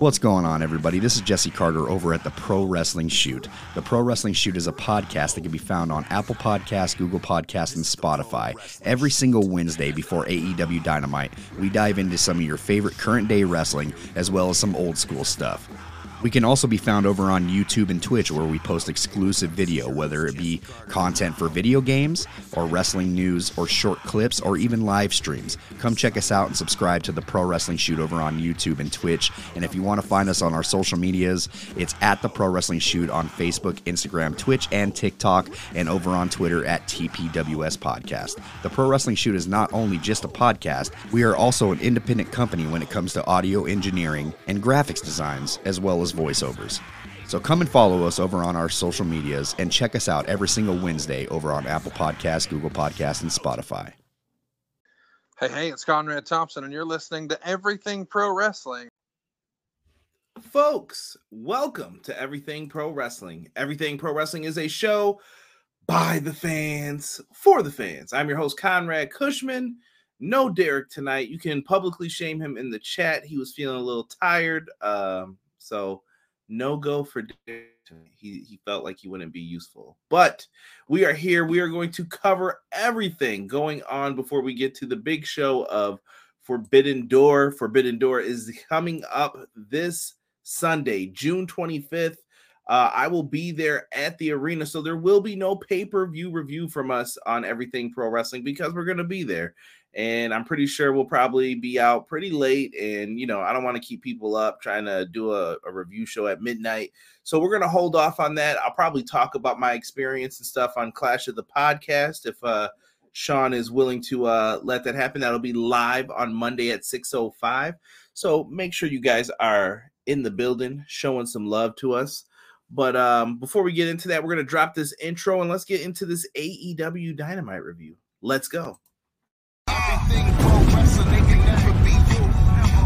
What's going on, everybody? This is Jesse Carter over at the Pro Wrestling Shoot. The Pro Wrestling Shoot is a podcast that can be found on Apple Podcasts, Google Podcasts, and Spotify. Every single Wednesday before AEW Dynamite, we dive into some of your favorite current day wrestling as well as some old school stuff. We can also be found over on YouTube and Twitch where we post exclusive video, whether it be content for video games or wrestling news or short clips or even live streams. Come check us out and subscribe to the Pro Wrestling Shoot over on YouTube and Twitch. And if you want to find us on our social medias, it's at the Pro Wrestling Shoot on Facebook, Instagram, Twitch, and TikTok, and over on Twitter at TPWS Podcast. The Pro Wrestling Shoot is not only just a podcast, we are also an independent company when it comes to audio engineering and graphics designs, as well as voiceovers. So come and follow us over on our social medias and check us out every single Wednesday over on Apple Podcasts, Google Podcasts, and Spotify. Hey, hey, it's Conrad Thompson, and you're listening to Everything Pro Wrestling. Folks, welcome to Everything Pro Wrestling. Everything Pro Wrestling is a show by the fans, for the fans. I'm your host, Conrad Cushman. No Derek tonight. You can publicly shame him in the chat. He was feeling a little tired. Um, so no go for. He he felt like he wouldn't be useful. But we are here. We are going to cover everything going on before we get to the big show of Forbidden Door. Forbidden Door is coming up this Sunday, June 25th. Uh, I will be there at the arena, so there will be no pay per view review from us on everything pro wrestling because we're going to be there and I'm pretty sure we'll probably be out pretty late. And you know, I don't want to keep people up trying to do a, a review show at midnight. So we're gonna hold off on that. I'll probably talk about my experience and stuff on Clash of the Podcast if uh Sean is willing to uh let that happen. That'll be live on Monday at 605. So make sure you guys are in the building showing some love to us. But um before we get into that, we're gonna drop this intro and let's get into this AEW Dynamite review. Let's go. Everything pro wrestling, can never be you.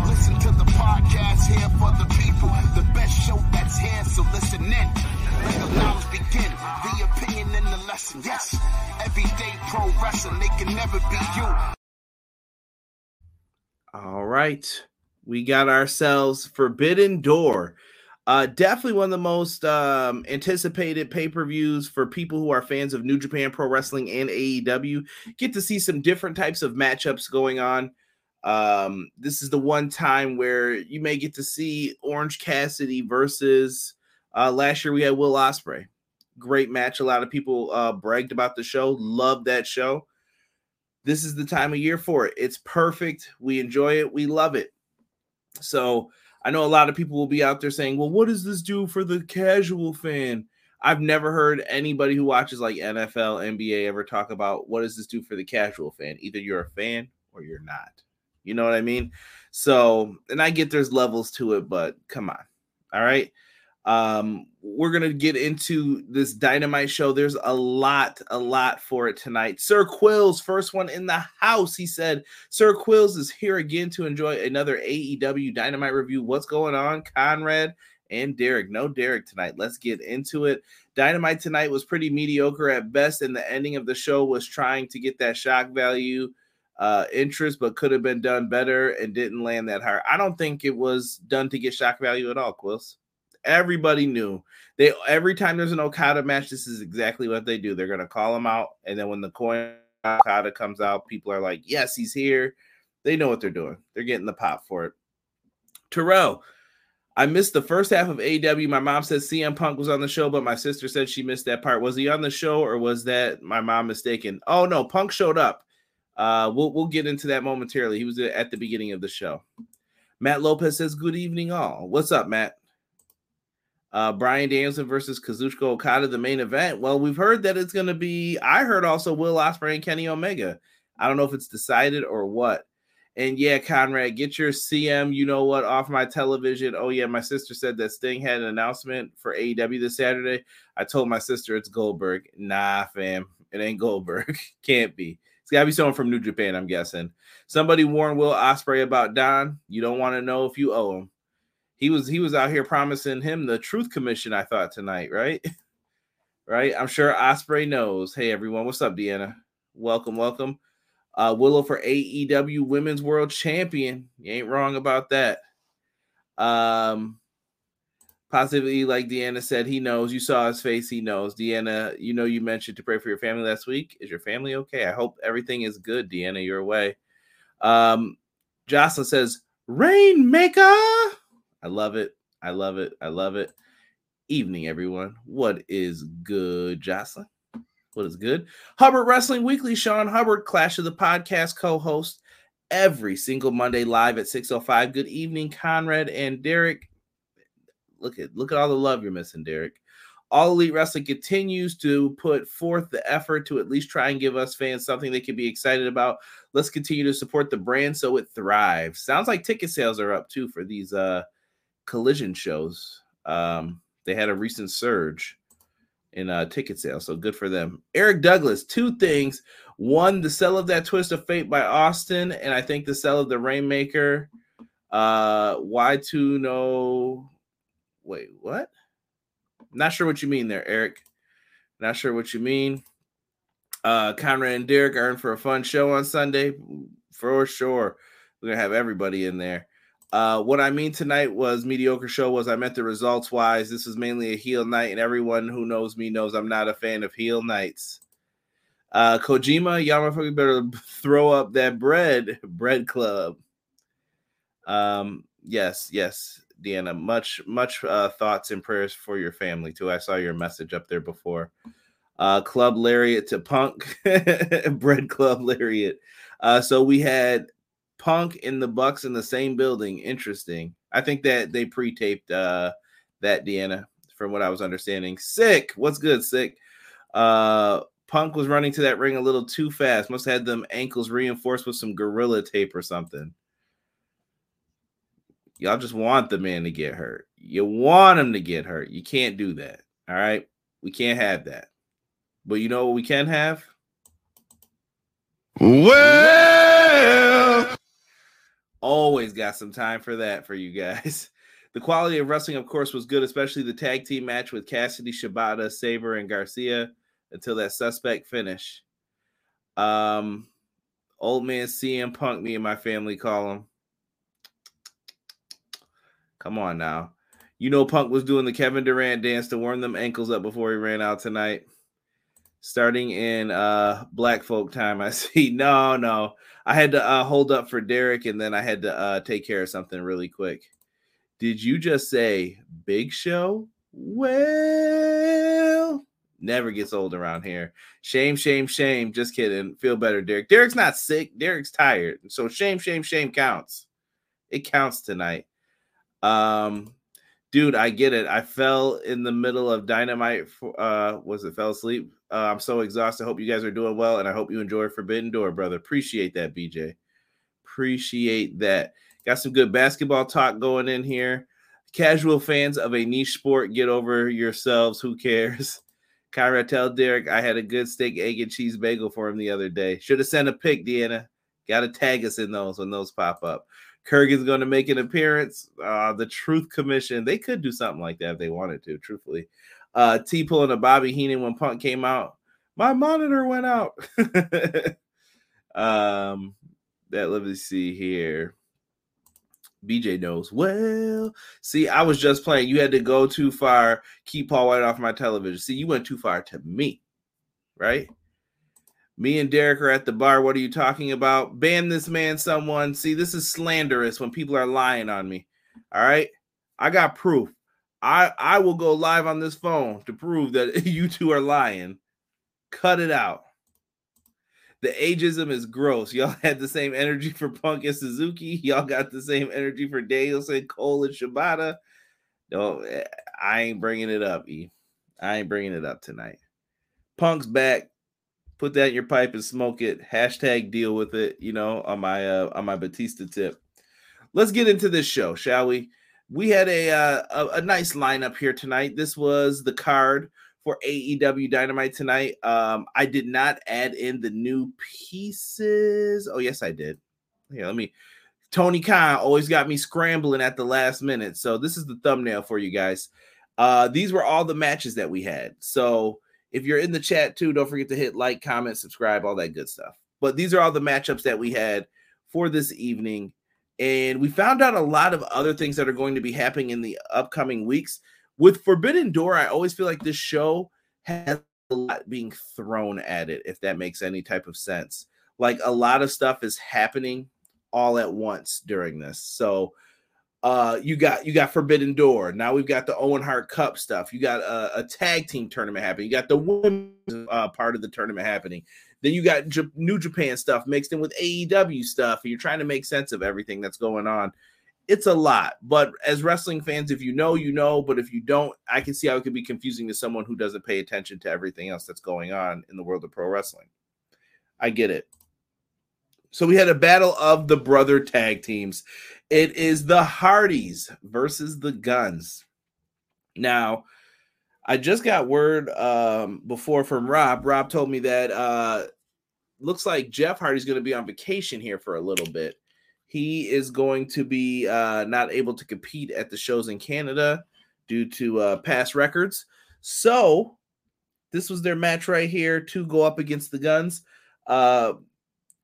Listen to the podcast here for the people. The best show that's here, so listen in. Let the knowledge begin. The opinion and the lesson. Yes, everyday pro wrestling, they can never be you. All right. We got ourselves Forbidden Door. Uh, definitely one of the most um, anticipated pay per views for people who are fans of New Japan Pro Wrestling and AEW. Get to see some different types of matchups going on. Um, this is the one time where you may get to see Orange Cassidy versus uh, last year we had Will Ospreay. Great match. A lot of people uh, bragged about the show, loved that show. This is the time of year for it. It's perfect. We enjoy it. We love it. So, I know a lot of people will be out there saying, well, what does this do for the casual fan? I've never heard anybody who watches like NFL, NBA ever talk about what does this do for the casual fan? Either you're a fan or you're not. You know what I mean? So, and I get there's levels to it, but come on. All right. Um, we're gonna get into this dynamite show. There's a lot, a lot for it tonight. Sir Quills, first one in the house. He said, Sir Quills is here again to enjoy another AEW dynamite review. What's going on, Conrad and Derek? No Derek tonight. Let's get into it. Dynamite tonight was pretty mediocre at best, and the ending of the show was trying to get that shock value uh interest, but could have been done better and didn't land that hard. I don't think it was done to get shock value at all, Quills everybody knew they every time there's an Okada match, this is exactly what they do. They're gonna call him out, and then when the coin Okada comes out, people are like, "Yes, he's here." They know what they're doing. They're getting the pop for it. Terrell, I missed the first half of AW. My mom said CM Punk was on the show, but my sister said she missed that part. Was he on the show, or was that my mom mistaken? Oh no, Punk showed up. Uh, we'll we'll get into that momentarily. He was at the beginning of the show. Matt Lopez says, "Good evening, all. What's up, Matt?" Uh, Bryan Danielson versus Kazuchika Okada, the main event. Well, we've heard that it's going to be. I heard also Will Ospreay and Kenny Omega. I don't know if it's decided or what. And yeah, Conrad, get your CM, you know what, off my television. Oh yeah, my sister said that Sting had an announcement for AEW this Saturday. I told my sister it's Goldberg. Nah, fam, it ain't Goldberg. Can't be. It's got to be someone from New Japan, I'm guessing. Somebody warned Will Ospreay about Don. You don't want to know if you owe him he was he was out here promising him the truth commission i thought tonight right right i'm sure Ospreay knows hey everyone what's up deanna welcome welcome uh willow for aew women's world champion you ain't wrong about that Um, positively, like Deanna said, he knows. You saw his face, he knows. Deanna, you know, you mentioned to pray for your family last week. Is your family okay? I hope everything is good, Deanna, your way. Um, Jocelyn says, Rainmaker. I love it. I love it. I love it. Evening, everyone. What is good, Jocelyn? What is good? Hubbard Wrestling Weekly, Sean Hubbard, Clash of the Podcast co host every single Monday live at 6.05. Good evening, Conrad and Derek. Look at look at all the love you're missing, Derek. All Elite Wrestling continues to put forth the effort to at least try and give us fans something they can be excited about. Let's continue to support the brand so it thrives. Sounds like ticket sales are up too for these uh collision shows. Um, they had a recent surge in uh, ticket sales, so good for them. Eric Douglas, two things. One, the sell of that Twist of Fate by Austin, and I think the sell of the Rainmaker. Uh, why to know? Wait, what? Not sure what you mean there, Eric. Not sure what you mean. Uh, Conrad and Derek in for a fun show on Sunday, for sure. We're gonna have everybody in there. Uh, what I mean tonight was mediocre show was I meant the results wise. This is mainly a heel night, and everyone who knows me knows I'm not a fan of heel nights. Uh, Kojima, y'all motherfuckers better throw up that bread, bread club. Um, yes, yes, Deanna. Much, much uh, thoughts and prayers for your family too. I saw your message up there before. Uh, Club Lariat to Punk, Bread Club Lariat. Uh, so we had Punk and the Bucks in the same building. Interesting. I think that they pre-taped uh that Deanna, from what I was understanding. Sick. What's good, sick? Uh Punk was running to that ring a little too fast. Must have had them ankles reinforced with some gorilla tape or something. Y'all just want the man to get hurt. You want him to get hurt. You can't do that. All right. We can't have that. But you know what we can have? Well, always got some time for that for you guys. The quality of wrestling, of course, was good, especially the tag team match with Cassidy, Shibata, Sabre, and Garcia until that suspect finish. Um, old man CM Punk, me and my family call him. Come on now. You know, Punk was doing the Kevin Durant dance to warm them ankles up before he ran out tonight. Starting in uh black folk time, I see. No, no. I had to uh, hold up for Derek and then I had to uh, take care of something really quick. Did you just say Big Show? Well, never gets old around here. Shame, shame, shame. Just kidding. Feel better, Derek. Derek's not sick. Derek's tired. So shame, shame, shame counts. It counts tonight. Um, dude, I get it. I fell in the middle of dynamite. For, uh, was it fell asleep? Uh, I'm so exhausted. Hope you guys are doing well, and I hope you enjoy Forbidden Door, brother. Appreciate that, BJ. Appreciate that. Got some good basketball talk going in here. Casual fans of a niche sport, get over yourselves. Who cares? Kyra, tell Derek I had a good steak, egg, and cheese bagel for him the other day. Should have sent a pic, Deanna. Got to tag us in those when those pop up. Kurgan's going to make an appearance. Uh, the Truth Commission, they could do something like that if they wanted to, truthfully. Uh, T pulling a Bobby Heenan when Punk came out. My monitor went out. um, that let me see here. BJ knows. Well, see, I was just playing. You had to go too far. Keep Paul White off my television. See, you went too far to me, right? Me and Derek are at the bar. What are you talking about? Ban this man, someone. See, this is slanderous when people are lying on me. All right. I got proof. I I will go live on this phone to prove that you two are lying. Cut it out. The ageism is gross. Y'all had the same energy for Punk and Suzuki. Y'all got the same energy for Danielson, Cole, and Shibata. No, eh, I ain't bringing it up, E. I ain't bringing it up tonight. Punk's back put that in your pipe and smoke it. Hashtag deal with it. You know, on my uh, on my Batista tip. Let's get into this show, shall we? We had a, uh, a a nice lineup here tonight. This was the card for AEW Dynamite tonight. Um, I did not add in the new pieces. Oh, yes, I did. Yeah, let me. Tony Khan always got me scrambling at the last minute. So this is the thumbnail for you guys. Uh, these were all the matches that we had. So if you're in the chat too, don't forget to hit like, comment, subscribe, all that good stuff. But these are all the matchups that we had for this evening. And we found out a lot of other things that are going to be happening in the upcoming weeks. With Forbidden Door, I always feel like this show has a lot being thrown at it, if that makes any type of sense. Like a lot of stuff is happening all at once during this. So uh, you got you got Forbidden Door. Now we've got the Owen Hart Cup stuff. You got a, a tag team tournament happening. You got the women's uh, part of the tournament happening. Then you got J- New Japan stuff mixed in with AEW stuff. And you're trying to make sense of everything that's going on. It's a lot, but as wrestling fans, if you know, you know. But if you don't, I can see how it could be confusing to someone who doesn't pay attention to everything else that's going on in the world of pro wrestling. I get it. So we had a battle of the brother tag teams. It is the Hardys versus the Gunns. Now, I just got word um, before from Rob. Rob told me that uh, looks like Jeff Hardy's going to be on vacation here for a little bit. He is going to be uh, not able to compete at the shows in Canada due to uh, past records. So this was their match right here to go up against the Gunns. Uh,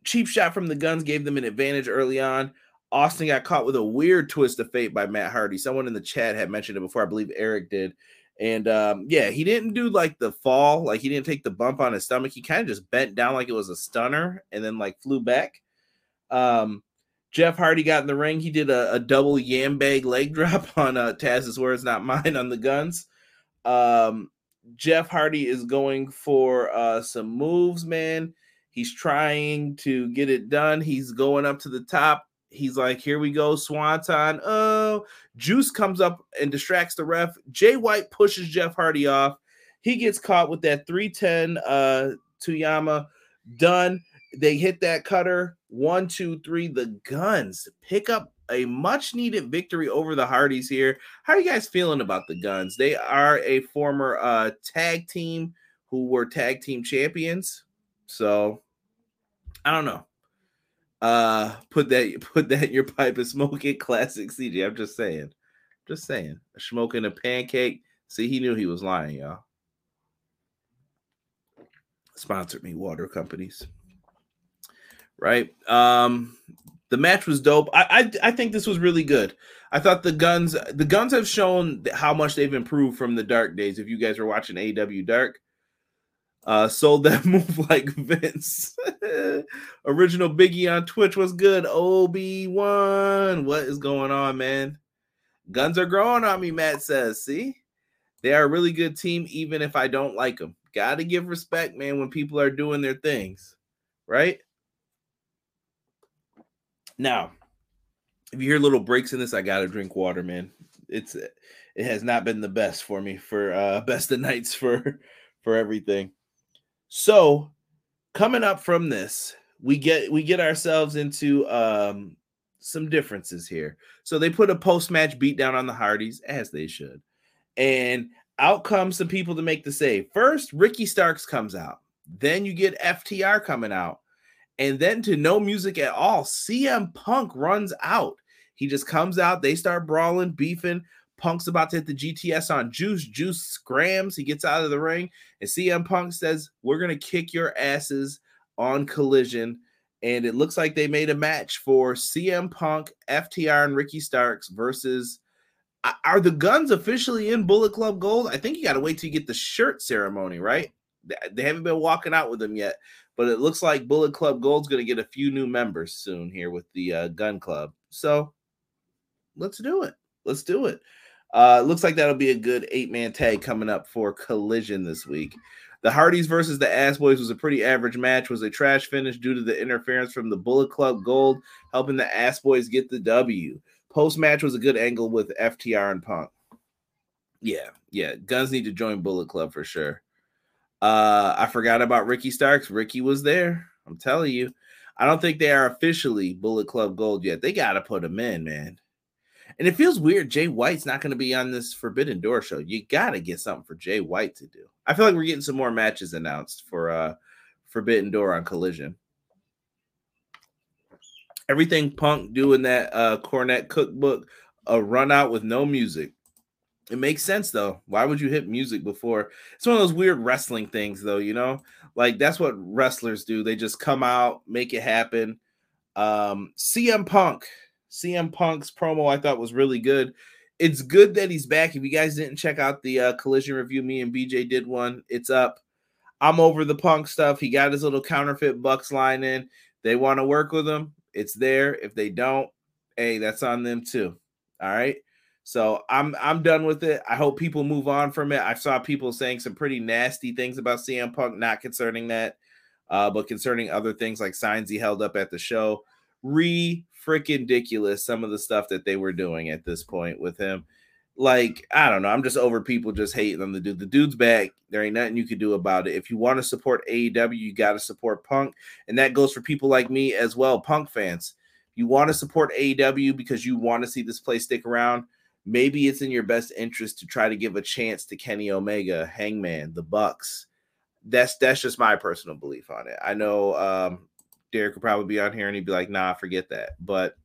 cheap shot from the gunns gave them an advantage early on. Austin got caught with a weird twist of fate by Matt Hardy. Someone in the chat had mentioned it before. I believe Eric did. And um, yeah, he didn't do like the fall, like he didn't take the bump on his stomach. He kind of just bent down like it was a stunner and then like flew back. Um, Jeff Hardy got in the ring. He did a, a double yam bag leg drop on uh, Taz's words, not mine, on the gunns. Um, Jeff Hardy is going for uh, some moves, man. He's trying to get it done. He's going up to the top. He's like, here we go, Swanton. Oh, Juice comes up and distracts the ref. Jay White pushes Jeff Hardy off. He gets caught with that 310 uh to Yuma. Done. They hit that cutter. One, two, three. The gunns pick up a much needed victory over the Hardys here. How are you guys feeling about the gunns? They are a former uh tag team who were tag team champions. So I don't know. Uh put that put that in your pipe and smoke it classic CJ. I'm just saying. Just saying. Smoking a pancake. See, he knew he was lying, y'all. Sponsored me, water companies. Right. Um, the match was dope. I, I I think this was really good. I thought the gunns the gunns have shown how much they've improved from the dark days. If you guys were watching AW Dark, uh, sold that move like Vince. Original Biggie on Twitch was good. OB1, what is going on, man? Gunns are growing on me, Matt says. See, they are a really good team, even if I don't like them. Got to give respect, man, when people are doing their things, right? Now, if you hear little breaks in this, I gotta drink water, man. It's it has not been the best for me for uh best of nights for for everything. So, coming up from this, we get we get ourselves into um some differences here. So they put a post-match beatdown on the Hardys, as they should. And out comes some people to make the save. First, Ricky Starks comes out. Then you get FTR coming out. And then to no music at all, CM Punk runs out. He just comes out. They start brawling, beefing. Punk's about to hit the GTS on Juice. Juice scrams. He gets out of the ring. And CM Punk says, We're going to kick your asses on collision. And it looks like they made a match for CM Punk, FTR, and Ricky Starks versus. Are the gunns officially in Bullet Club Gold? I think you got to wait till you get the shirt ceremony, right? They haven't been walking out with them yet, but it looks like Bullet Club Gold's going to get a few new members soon here with the uh, Gunn Club. So let's do it. Let's do it. Uh, looks like that'll be a good eight man tag coming up for Collision this week. The Hardys versus the Ass Boys was a pretty average match. Was a trash finish due to the interference from the Bullet Club Gold, helping the Ass Boys get the W. Post match was a good angle with FTR and Punk. Yeah, yeah. Gunns need to join Bullet Club for sure. Uh, I forgot about Ricky Starks. Ricky was there. I'm telling you. I don't think they are officially Bullet Club Gold yet. They got to put them in, man. And it feels weird. Jay White's not going to be on this Forbidden Door show. You got to get something for Jay White to do. I feel like we're getting some more matches announced for uh Forbidden Door on Collision. Everything Punk doing that uh Cornette cookbook, a run out with no music. It makes sense though. Why would you hit music before? It's one of those weird wrestling things though, you know? Like that's what wrestlers do. They just come out, make it happen. Um CM Punk CM Punk's promo I thought was really good. It's good that he's back. If you guys didn't check out the uh, collision review, me and BJ did one. It's up. I'm over the Punk stuff. He got his little counterfeit Bucks line in. They want to work with him. It's there. If they don't, hey, that's on them too. All right. So I'm I'm done with it. I hope people move on from it. I saw people saying some pretty nasty things about CM Punk, not concerning that, uh, but concerning other things like signs he held up at the show. Re freaking ridiculous some of the stuff that they were doing at this point with him. Like, I don't know. I'm just over people just hating on the dude. The dude's back. There ain't nothing you can do about it. If you want to support AEW, you got to support Punk. And that goes for people like me as well, Punk fans. You want to support AEW because you want to see this place stick around maybe it's in your best interest to try to give a chance to Kenny Omega, Hangman, the Bucks. That's that's just my personal belief on it. I know um, Derek would probably be on here and he'd be like, "Nah, forget that." But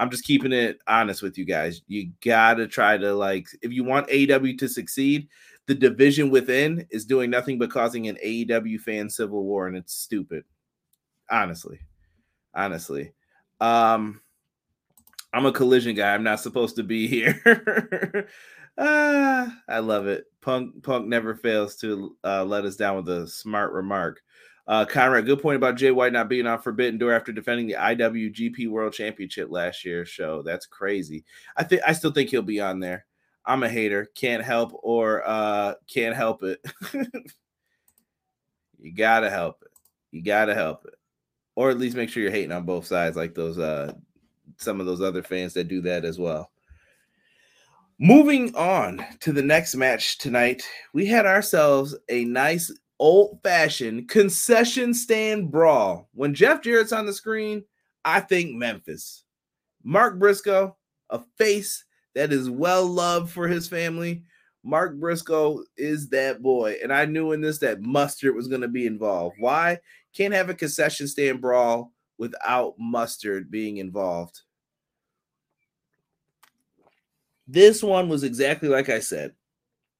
I'm just keeping it honest with you guys. You gotta try to like, if you want AEW to succeed, the division within is doing nothing but causing an AEW fan civil war, and it's stupid. Honestly, honestly. Um, I'm a collision guy. I'm not supposed to be here. ah, I love it. Punk Punk never fails to uh, let us down with a smart remark. Uh, Conrad, good point about Jay White not being on Forbidden Door after defending the IWGP World Championship last year. show. That's crazy. I think I still think he'll be on there. I'm a hater. Can't help or uh, can't help it. you gotta help it. You gotta help it, or at least make sure you're hating on both sides, like those uh, some of those other fans that do that as well. Moving on to the next match tonight, we had ourselves a nice old fashioned concession stand brawl. When Jeff Jarrett's on the screen, I think Memphis. Mark Briscoe, a face that is well loved for his family. Mark Briscoe is that boy. And I knew in this that mustard was going to be involved. Why? Can't have a concession stand brawl without mustard being involved. This one was exactly like I said.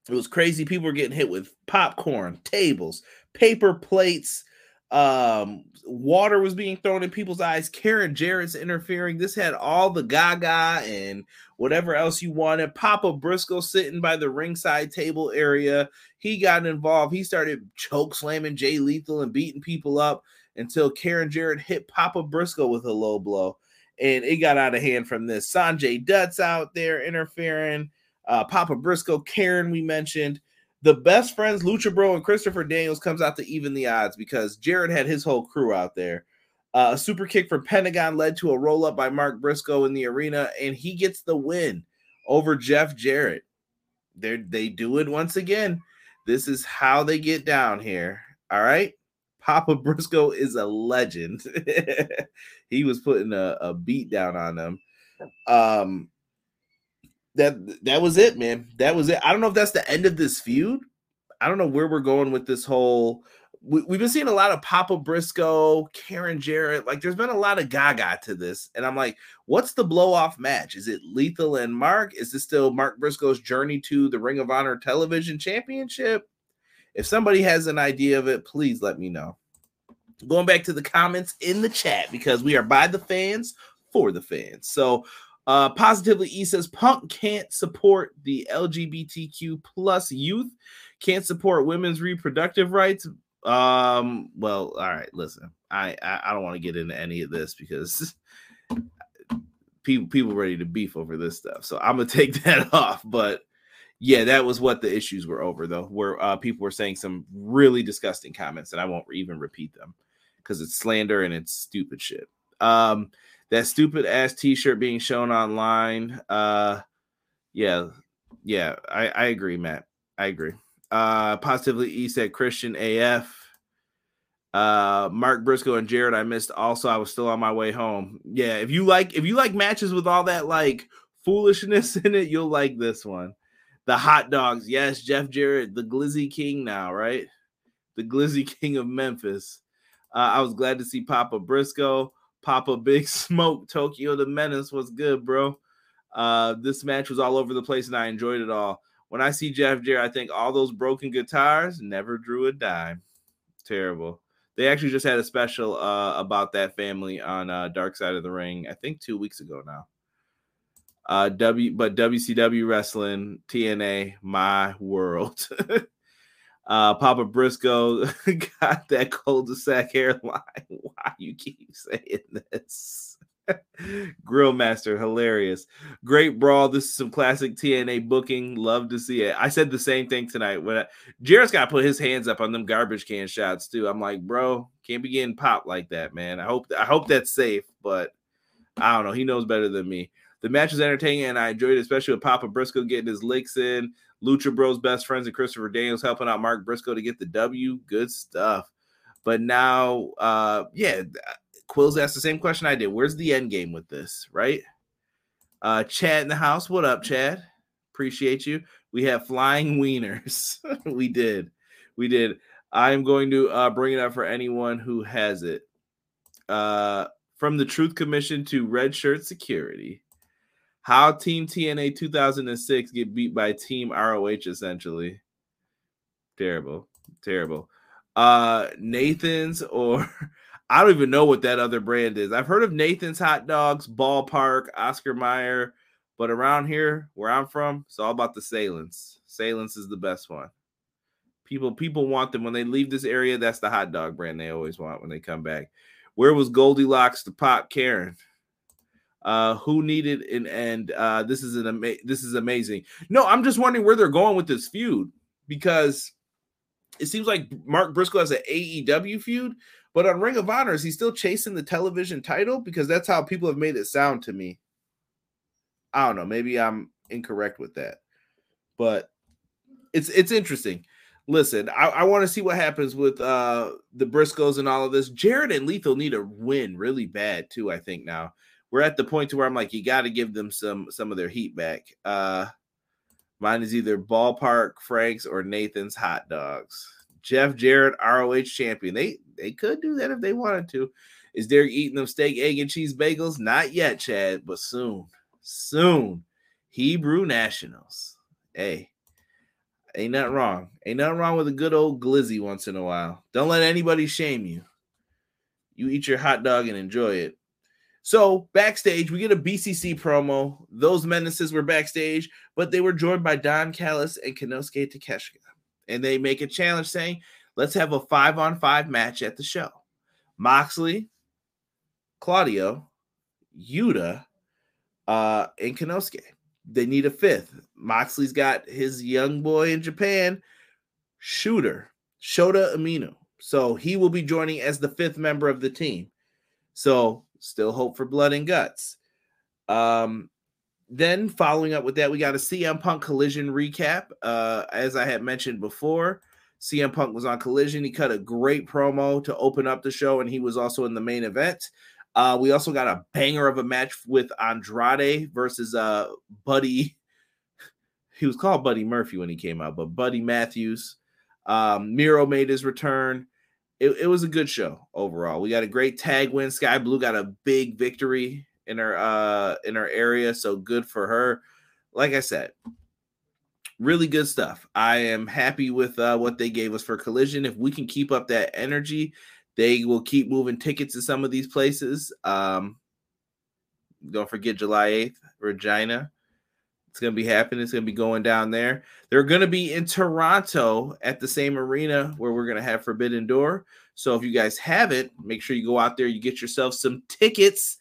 It was crazy. People were getting hit with popcorn, tables, paper plates. Um, water was being thrown in people's eyes. Karen Jarrett's interfering. This had all the gaga and whatever else you wanted. Papa Briscoe sitting by the ringside table area. He got involved. He started choke slamming Jay Lethal and beating people up until Karen Jarrett hit Papa Briscoe with a low blow and it got out of hand from this. Sanjay Dutt's out there interfering. Uh, Papa Briscoe, Karen, we mentioned. The best friends, Lucha Bro and Christopher Daniels, comes out to even the odds because Jarrett had his whole crew out there. Uh, a super kick from Pentagon led to a roll up by Mark Briscoe in the arena, and he gets the win over Jeff Jarrett. They they do it once again. This is how they get down here. All right. Papa Briscoe is a legend. he was putting a, a beat down on them. Um, that that was it, man. That was it. I don't know if that's the end of this feud. I don't know where we're going with this whole. We, have been seeing a lot of Papa Briscoe, Karen Jarrett. Like, there's been a lot of Gaga to this, and I'm like, what's the blow off match? Is it Lethal and Mark? Is this still Mark Briscoe's journey to the Ring of Honor Television Championship? If somebody has an idea of it, please let me know. Going back to the comments in the chat because we are by the fans for the fans. So, uh, positively, E says Punk can't support the LGBTQ plus youth, can't support women's reproductive rights. Um, well, all right, listen, I I, I don't want to get into any of this because people people ready to beef over this stuff. So I'm gonna take that off. But yeah, that was what the issues were over, though, where uh, people were saying some really disgusting comments, and I won't even repeat them because it's slander and it's stupid shit. Um, that stupid ass T-shirt being shown online. Uh, yeah, yeah, I, I agree, Matt. I agree. Uh, positively, E said Christian AF. Uh, Mark Briscoe and Jarrett I missed. Also, I was still on my way home. Yeah, if you like, if you like matches with all that like foolishness in it, you'll like this one. The hot dogs. Yes, Jeff Jarrett, the Glizzy King now, right? The Glizzy King of Memphis. Uh, I was glad to see Papa Briscoe, Papa Big Smoke, Tokyo the Menace was good, bro. Uh, this match was all over the place and I enjoyed it all. When I see Jeff Jarrett, I think all those broken guitars never drew a dime. Terrible. They actually just had a special uh, about that family on uh, Dark Side of the Ring, I think two weeks ago now. Uh, W, but WCW wrestling, TNA, my world. uh, Papa Briscoe got that cul-de-sac hairline. Why you keep saying this? Grill Master, hilarious. Great brawl. This is some classic TNA booking. Love to see it. I said the same thing tonight. When I, Jarrett's got to put his hands up on them garbage can shots too. I'm like, bro, can't be getting popped like that, man. I hope I hope that's safe, but I don't know. He knows better than me. The match was entertaining, and I enjoyed it, especially with Papa Briscoe getting his licks in. Lucha Bros best friends and Christopher Daniels helping out Mark Briscoe to get the W. Good stuff. But now, uh, yeah, Quills asked the same question I did. Where's the end game with this, right? Uh, Chad in the house. What up, Chad? Appreciate you. We have flying wieners. we did. We did. I'm going to uh, bring it up for anyone who has it. Uh, from the Truth Commission to Red Shirt Security. How Team TNA 2006 get beat by Team ROH essentially. Terrible. Terrible. Uh Nathan's or I don't even know what that other brand is. I've heard of Nathan's hot dogs, ballpark, Oscar Mayer, but around here where I'm from, it's all about the Sahlen's. Sahlen's is the best one. People people want them when they leave this area. That's the hot dog brand they always want when they come back. Where was Goldilocks to pop Karen? Uh who needed an end uh this is an ama- this is amazing. No i'm just wondering where they're going with this feud because it seems like mark briscoe has an aew feud but on ring of honor is he still chasing the television title? Because that's how people have made it sound to me. I don't know maybe i'm incorrect with that but it's it's interesting. Listen i, I want to see what happens with uh the briscoes and all of this. Jarrett and lethal need a win really bad too i think now we're at the point to where I'm like, you got to give them some some of their heat back. Uh, mine is either ballpark Franks or Nathan's hot dogs. Jeff Jarrett, ROH champion. They they could do that if they wanted to. Is Derek eating them steak, egg, and cheese bagels? Not yet, Chad, but soon. Soon. Hebrew Nationals. Hey, ain't nothing wrong. Ain't nothing wrong with a good old glizzy once in a while. Don't let anybody shame you. You eat your hot dog and enjoy it. So backstage, we get a BCC promo. Those menaces were backstage, but they were joined by Don Callis and Konosuke Takeshita. And they make a challenge saying, let's have a five on five match at the show. Moxley, Claudio, Yuta, uh, and Konosuke. They need a fifth. Moxley's got his young boy in Japan, Shooter, Shota Umino. So he will be joining as the fifth member of the team. So Still hope for blood and guts. Um, then following up with that, we got a CM Punk collision recap. Uh, as I had mentioned before, CM Punk was on collision. He cut a great promo to open up the show, and he was also in the main event. Uh, we also got a banger of a match with Andrade versus uh Buddy. He was called Buddy Murphy when he came out, but Buddy Matthews. Um, Miro made his return it, it was a good show overall. We got a great tag win. Skye Blue got a big victory in her uh in her area, so good for her. Like I said, really good stuff. I am happy with uh, what they gave us for Collision. If we can keep up that energy, they will keep moving tickets to some of these places. Um, don't forget July 8th, Regina. It's going to be happening. It's going to be going down there. They're going to be in Toronto at the same arena where we're going to have Forbidden Door. So if you guys have it, make sure you go out there, you get yourself some tickets.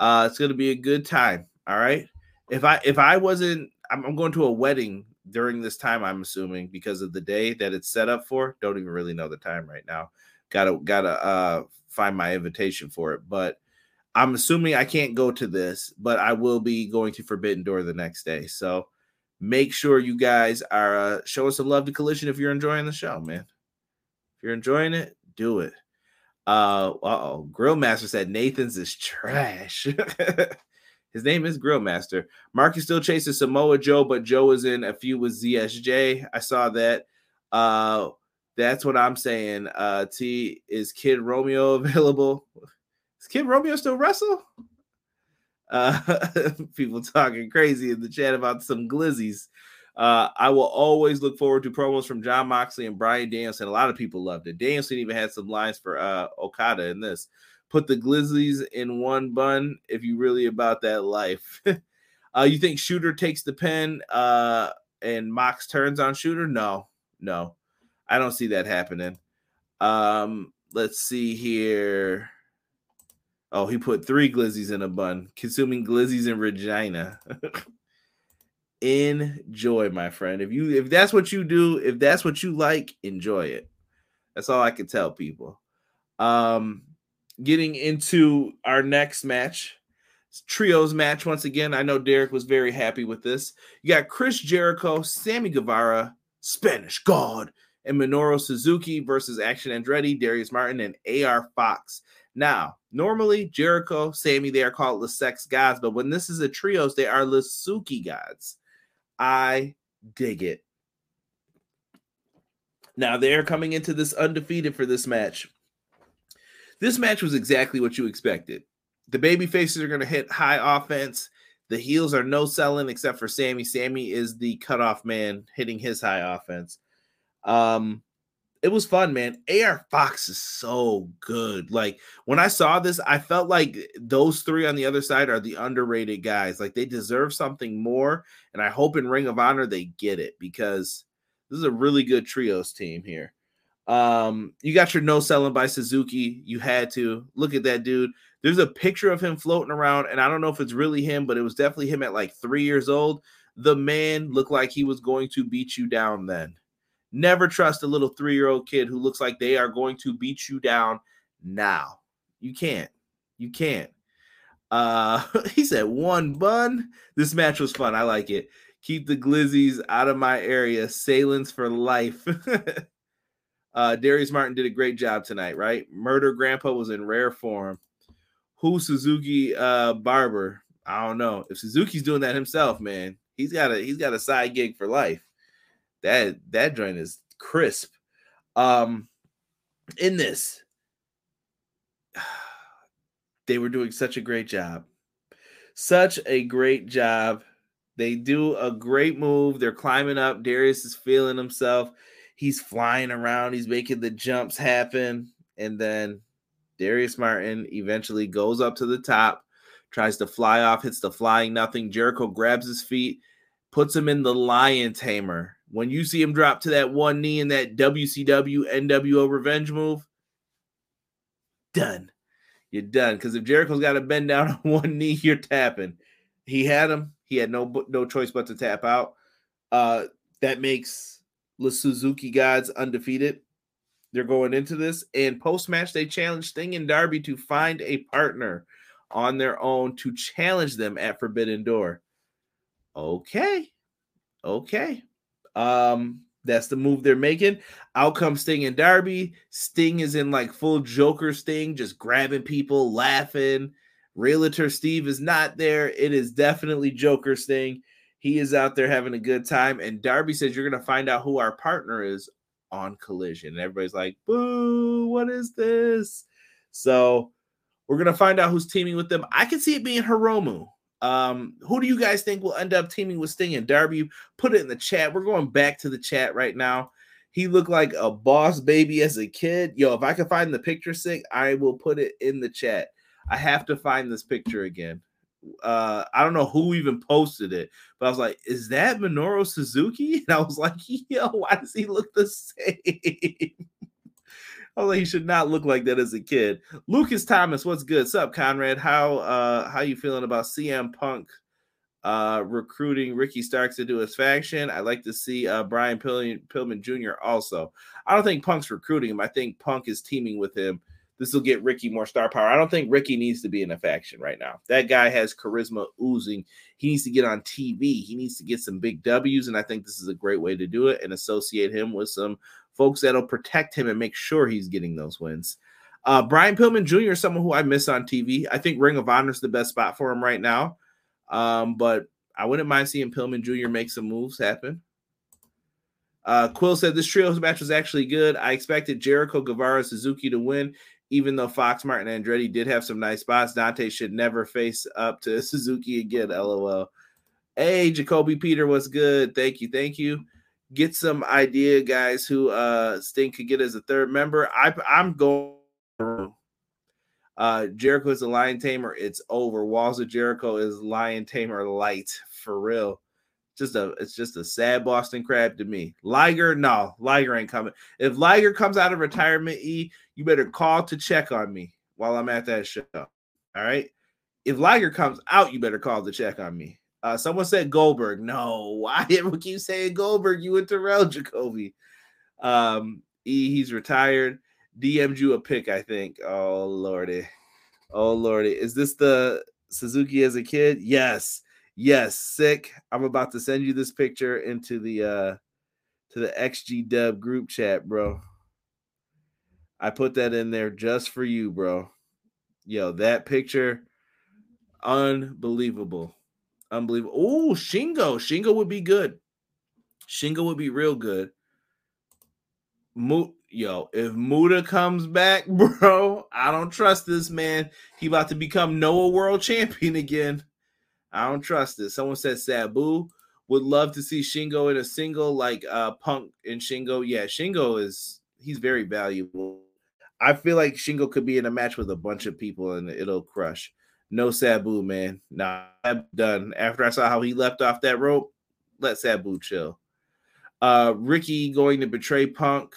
Uh, it's going to be a good time. All right. If I if I wasn't, I'm, I'm going to a wedding during this time. I'm assuming because of the day that it's set up for. Don't even really know the time right now. Gotta gotta uh, find my invitation for it, but I'm assuming I can't go to this, but I will be going to Forbidden Door the next day. So make sure you guys are uh, showing some love to Collision if you're enjoying the show, man. If you're enjoying it, do it. Uh oh, Grillmaster said Nathan's is trash. His name is Grillmaster. Is still chasing Samoa Joe, but Joe is in a few with ZSJ. I saw that. Uh that's what I'm saying. Uh T is Kid Romeo available? Is Kid Romeo still wrestle? Uh, people talking crazy in the chat about some glizzies. Uh, I will always look forward to promos from Jon Moxley and Bryan Danielson. A lot of people loved it. Danielson even had some lines for uh, Okada in this. Put the glizzies in one bun if you really about that life. Uh, you think Shooter takes the pen uh, and Mox turns on Shooter? No, no, I don't see that happening. Um, let's see here. Oh, he put three glizzies in a bun, consuming glizzies in Regina. enjoy, my friend. If you if that's what you do, if that's what you like, enjoy it. That's all I can tell people. Um, getting into our next match, trios match once again. I know Derek was very happy with this. You got Chris Jericho, Sammy Guevara, Spanish God, and Minoru Suzuki versus Action Andretti, Darius Martin, and AR Fox. Now, normally Jericho, Sammy, they are called the Sex Gods, but when this is a trios, they are the Suki Gods. I dig it. Now they're coming into this undefeated for this match. This match was exactly what you expected. The baby faces are going to hit high offense. The heels are no selling except for Sammy. Sammy is the cutoff man hitting his high offense. Um, it was fun, man. AR Fox is so good. Like when I saw this, I felt like those three on the other side are the underrated guys. Like they deserve something more. And I hope in Ring of Honor they get it because this is a really good trios team here. Um, you got your no selling by Suzuki. You had to look at that dude. There's a picture of him floating around, and I don't know if it's really him, but it was definitely him at like three years old. The man looked like he was going to beat you down then. Never trust a little three year old kid who looks like they are going to beat you down now. You can't. You can't. Uh, he said one bun. This match was fun. I like it. Keep the glizzies out of my area. Sahlen's for life. uh, Darius Martin did a great job tonight, right? Murder Grandpa was in rare form. Who Suzuki uh Barber? I don't know. If Suzuki's doing that himself, man, he's got a he's got a side gig for life that that joint is crisp. Um, in this, they were doing such a great job, such a great job. They do a great move. They're climbing up. Darius is feeling himself. He's flying around. He's making the jumps happen, and then Darius Martin eventually goes up to the top, tries to fly off, hits the flying nothing. Jericho grabs his feet, puts him in the lion tamer when you see him drop to that one knee in that WCW NWO revenge move, done. You're done. Because if Jericho's got to bend down on one knee, you're tapping. He had him. He had no no choice but to tap out. Uh, that makes the Suzuki gods undefeated. They're going into this, and post match they challenge Sting and Darby to find a partner on their own to challenge them at Forbidden Door. Okay, okay. Um, that's the move they're making. Out comes Sting and Darby. Sting is in like full Joker Sting, just grabbing people, laughing. Realtor Steve is not there. It is definitely Joker Sting. He is out there having a good time. And Darby says, You're going to find out who our partner is on Collision. And everybody's like, Boo, what is this? So we're going to find out who's teaming with them. I can see it being Hiromu. Um, who do you guys think will end up teaming with Sting and Darby? Put it in the chat. We're going back to the chat right now. He looked like a boss baby as a kid. Yo, if I can find the picture sick, I will put it in the chat. I have to find this picture again. Uh, I don't know who even posted it, but I was like, "Is that Minoru Suzuki?" And I was like, "Yo, why does he look the same?" Although he should not look like that as a kid. Lucas Thomas, what's good? What's up, Conrad? How uh how you feeling about CM Punk uh recruiting Ricky Starks to do his faction? I'd like to see uh Brian Pillman, Pillman Jr. also. I don't think Punk's recruiting him. I think Punk is teaming with him. This will get Ricky more star power. I don't think Ricky needs to be in a faction right now. That guy has charisma oozing. He needs to get on TV. He needs to get some big W's, and I think this is a great way to do it and associate him with some folks that'll protect him and make sure he's getting those wins. Uh, Brian Pillman Jr. is someone who I miss on TV. I think Ring of Honor is the best spot for him right now. Um, but I wouldn't mind seeing Pillman Jr. make some moves happen. Uh, Quill said this trios match was actually good. I expected Jericho, Guevara, Suzuki to win, even though Fox, Martin, and Andretti did have some nice spots. Dante should never face up to Suzuki again. LOL. Hey, Jacoby Peter, what's good? Thank you. Thank you get some idea guys who uh Sting could get as a third member. I I'm going Uh, Jericho is a lion tamer. It's over. Walls of Jericho is lion tamer light for real. Just a it's just a sad Boston crab to me. Liger, no, Liger ain't coming. If Liger comes out of retirement, E, you better call to check on me while I'm at that show. All right. If Liger comes out, you better call to check on me. Uh, someone said Goldberg. No, why everyone keep saying Goldberg? You and Terrell Jacoby. Um, E, he's retired. DM'd you a pick, I think. Oh lordy, oh lordy, is this the Suzuki as a kid? Yes, yes. Sick. I'm about to send you this picture into the uh to the XG Dub group chat, bro. I put that in there just for you, bro. Yo, that picture, unbelievable, unbelievable. Oh, Shingo, Shingo would be good. Shingo would be real good. Mo- yo, if Muta comes back, bro, I don't trust this man. He about to become Noah World Champion again. I don't trust this. Someone said Sabu would love to see Shingo in a single like uh Punk and Shingo. Yeah, Shingo is he's very valuable. I feel like Shingo could be in a match with a bunch of people and it'll crush. No Sabu, man. Nah, I'm done. After I saw how he left off that rope, let Sabu chill. Uh Ricky going to betray Punk.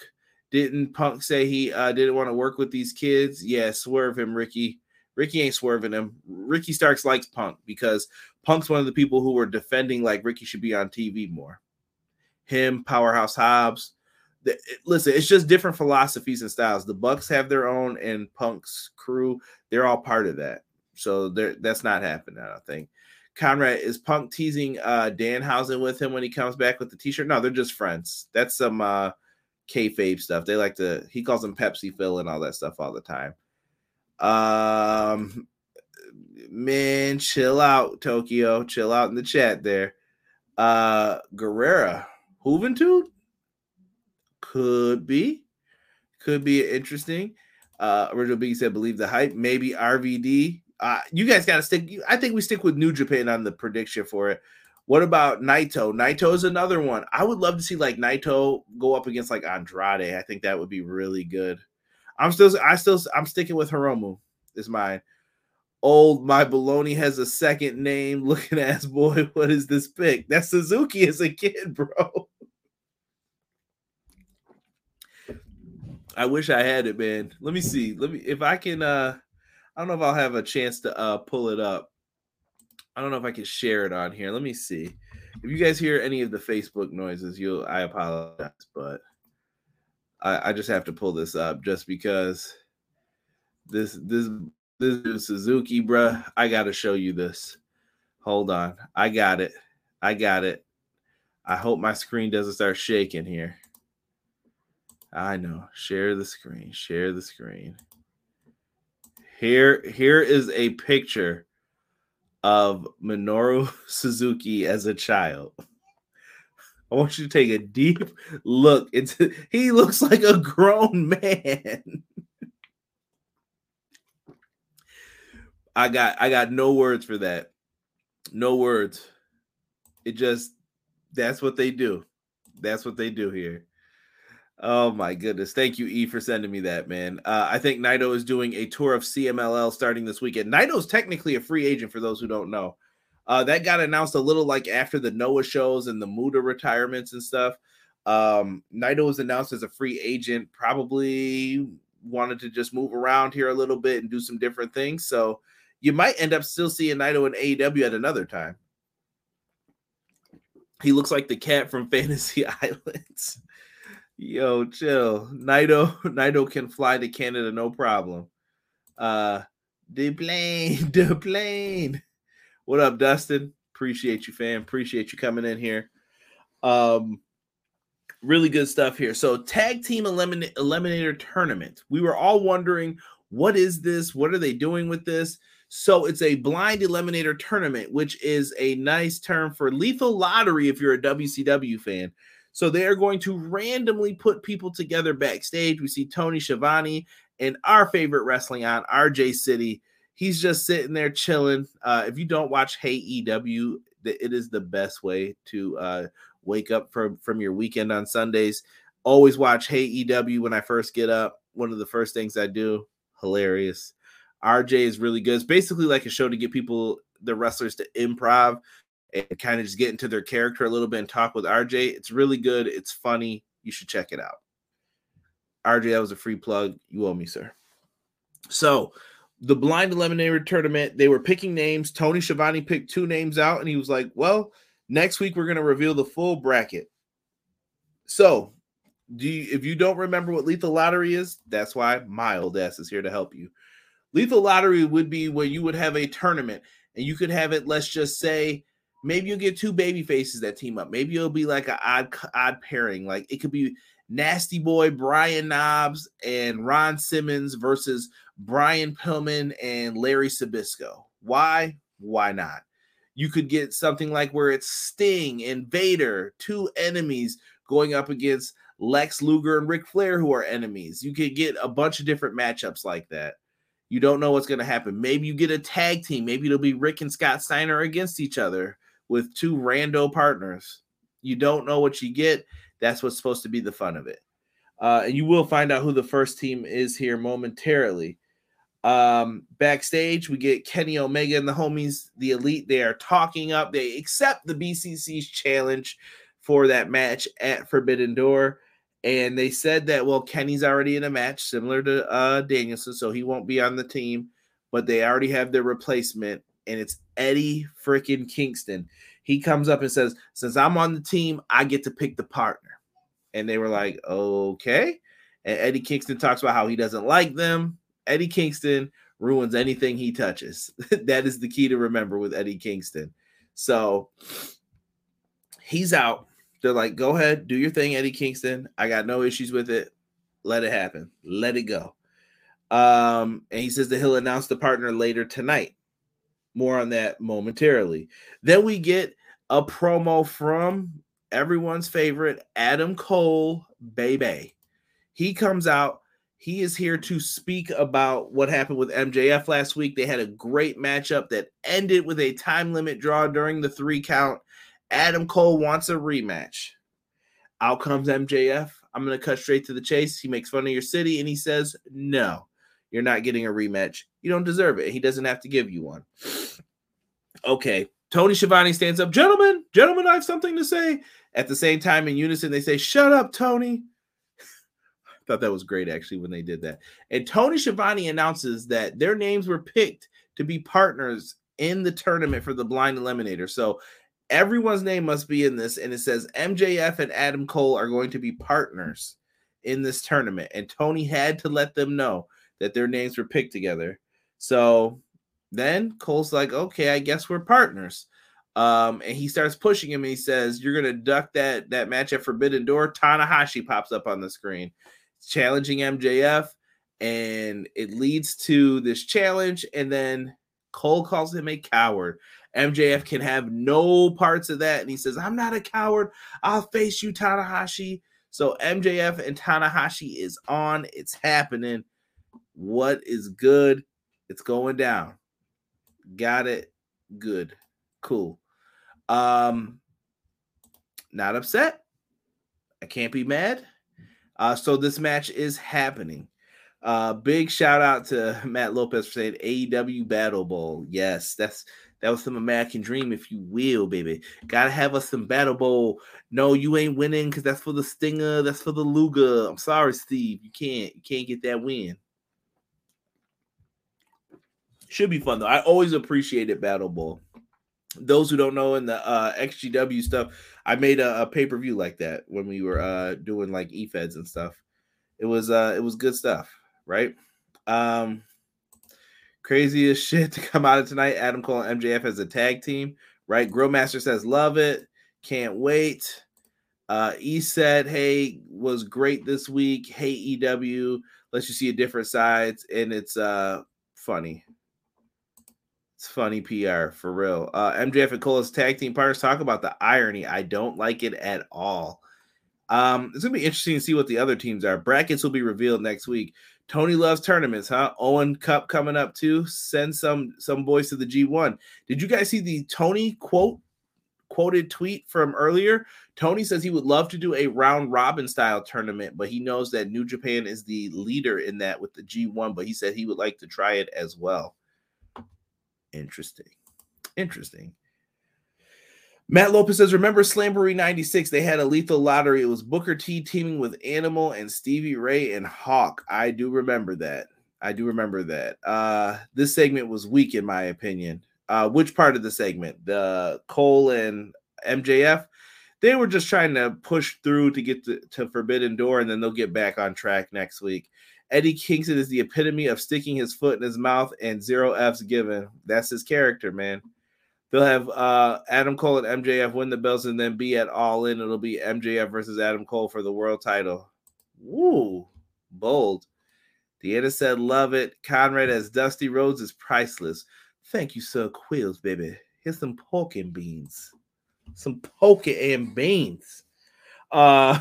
Didn't Punk say he uh, didn't want to work with these kids? Yeah, swerve him, Ricky. Ricky ain't swerving him. Ricky Starks likes Punk because Punk's one of the people who were defending like Ricky should be on TV more. Him, Powerhouse Hobbs. The, it, listen, it's just different philosophies and styles. The Bucks have their own, and Punk's crew, they're all part of that. So that's not happening, I don't think. Conrad is Punk teasing uh Danhausen with him when he comes back with the t-shirt. No, they're just friends. That's some uh kayfabe stuff. They like to he calls them Pepsi Phil and all that stuff all the time. Um man, chill out, Tokyo. Chill out in the chat there. Uh Guerrera, Juventud could be, could be interesting. Uh original Biggie said, believe the hype. Maybe RVD. Uh, you guys got to stick. I think we stick with New Japan on the prediction for it. What about Naito? Naito is another one. I would love to see like Naito go up against like Andrade. I think that would be really good. I'm still, I still, I'm sticking with Hiromu. Is my Old my baloney has a second name. Looking ass boy, what is this pick? That Suzuki is a kid, bro. I wish I had it, man. Let me see. Let me if I can. uh I don't know if I'll have a chance to uh pull it up. I don't know if I can share it on here. Let me see. If you guys hear any of the Facebook noises, you'll I apologize, but I, I just have to pull this up just because this this this is Suzuki, bruh. I gotta show you this. Hold on. I got it. I got it. I hope my screen doesn't start shaking here. I know. Share the screen. Share the screen. Here, here is a picture of Minoru Suzuki as a child. I want you to take a deep look into he looks like a grown man. I got I got no words for that. No words. It just that's what they do. That's what they do here. Oh my goodness. Thank you, E, for sending me that, man. Uh, I think Naito is doing a tour of CMLL starting this weekend. Naito's technically a free agent for those who don't know. Uh, that got announced a little like after the Noah shows and the Muta retirements and stuff. Um, Naito was announced as a free agent, probably wanted to just move around here a little bit and do some different things. So you might end up still seeing Naito in AEW at another time. He looks like the cat from Fantasy Islands. Yo, chill. Naito, Naito can fly to Canada, no problem. Uh the plane, the plane. What up, Dustin? Appreciate you, fam. Appreciate you coming in here. Um, really good stuff here. So, tag team elimin- eliminator tournament. We were all wondering, what is this? What are they doing with this? So, it's a blind eliminator tournament, which is a nice term for lethal lottery if you're a WCW fan. So they are going to randomly put people together backstage. We see Tony Schiavone and our favorite wrestling on RJ City. He's just sitting there chilling. Uh, if you don't watch Hey EW, it is the best way to uh, wake up from from your weekend on Sundays. Always watch Hey EW when I first get up. One of the first things I do. Hilarious. RJ is really good. It's basically like a show to get people, the wrestlers, to improv and kind of just get into their character a little bit and talk with RJ. It's really good. It's funny. You should check it out. RJ, that was a free plug. You owe me, sir. So, the blind eliminator tournament, they were picking names. Tony Schiavone picked two names out, and he was like, Well, next week we're going to reveal the full bracket. So, do you, if you don't remember what lethal lottery is, that's why my old ass is here to help you. Lethal lottery would be where you would have a tournament and you could have it, let's just say, maybe you'll get two baby faces that team up. Maybe it'll be like an odd odd pairing. Like it could be Nasty Boy, Brian Knobbs and Ron Simmons versus Brian Pillman and Larry Zbyszko. Why? Why not? You could get something like where it's Sting and Vader, two enemies going up against Lex Luger and Ric Flair, who are enemies. You could get a bunch of different matchups like that. You don't know what's going to happen. Maybe you get a tag team. Maybe it'll be Rick and Scott Steiner against each other with two rando partners. You don't know what you get. That's what's supposed to be the fun of it. Uh, and you will find out who the first team is here momentarily. Um, backstage, we get Kenny Omega and the homies, the elite. They are talking up. They accept the BCC's challenge for that match at Forbidden Door. And they said that, well, Kenny's already in a match similar to uh, Danielson, so he won't be on the team, but they already have their replacement, and it's Eddie freaking Kingston. He comes up and says, Since I'm on the team, I get to pick the partner. And they were like, Okay. And Eddie Kingston talks about how he doesn't like them. Eddie Kingston ruins anything he touches. that is the key to remember with Eddie Kingston. So he's out. They're like, go ahead, do your thing, Eddie Kingston. I got no issues with it. Let it happen. Let it go. Um, and he says that he'll announce the partner later tonight. More on that momentarily. Then we get a promo from everyone's favorite Adam Cole, baby. He comes out. He is here to speak about what happened with MJF last week. They had a great matchup that ended with a time limit draw during the three count. Adam Cole wants a rematch. Out comes MJF. I'm going to cut straight to the chase. He makes fun of your city and he says, No, you're not getting a rematch. You don't deserve it. He doesn't have to give you one. Okay. Tony Schiavone stands up. Gentlemen, gentlemen, I have something to say. At the same time, in unison, they say, Shut up, Tony. I thought that was great actually when they did that. And Tony Schiavone announces that their names were picked to be partners in the tournament for the blind eliminator. So everyone's name must be in this, and it says MJF and Adam Cole are going to be partners in this tournament. And Tony had to let them know that their names were picked together. So then Cole's like, okay, I guess we're partners. Um, and he starts pushing him and he says, You're gonna duck that that match at Forbidden Door. Tanahashi pops up on the screen, challenging MJF, and it leads to this challenge, and then Cole calls him a coward. MJF can have no parts of that. And he says, I'm not a coward. I'll face you, Tanahashi. So MJF and Tanahashi is on. It's happening. What is good? It's going down. Got it. Good. Cool. Um, not upset. I can't be mad. Uh, so this match is happening. Uh, big shout out to Matt Lopez for saying AEW Battle Bowl. Yes, that's that was some American dream, if you will, baby. Gotta have us some Battle Bowl. No, you ain't winning because that's for the Stinger. That's for the Luga. I'm sorry, Steve. You can't. You can't get that win. Should be fun though. I always appreciated Battle Bowl. Those who don't know in the uh, XGW stuff, I made a, a pay per view like that when we were uh, doing like e-feds and stuff. It was uh, it was good stuff, right? Um, Craziest shit to come out of tonight. Adam Cole and MJF as a tag team, right? Grillmaster says, love it. Can't wait. Uh, E said, hey, was great this week. Hey, EW, lets you see a different sides, and it's uh funny. It's funny PR for real. Uh, MJF and Cole's tag team partners talk about the irony. I don't like it at all. Um, it's gonna be interesting to see what the other teams are. Brackets will be revealed next week. Tony loves tournaments, huh? Owen Cup coming up too. Send some some boys to the G1. Did you guys see the Tony quote quoted tweet from earlier, Tony says he would love to do a round robin style tournament, but he knows that New Japan is the leader in that with the G1, but he said he would like to try it as well. Interesting. Interesting. Matt Lopez says, Remember Slamboree 96? They had a lethal lottery. It was Booker T teaming with Animal and Stevie Ray and Hawk. I do remember that. I do remember that. Uh, this segment was weak, in my opinion. Uh, which part of the segment? The Cole and MJF? They were just trying to push through to get to, to Forbidden Door, and then they'll get back on track next week. Eddie Kingston is the epitome of sticking his foot in his mouth and zero F's given. That's his character, man. They'll have uh, Adam Cole and MJF win the belts and then be at all in. It'll be MJF versus Adam Cole for the world title. Woo, bold. Deanna said, Love it. Conrad as Dusty Rhodes is priceless. Thank you, Sir Quills, baby. Here's some pork and beans. Some pork and beans. Uh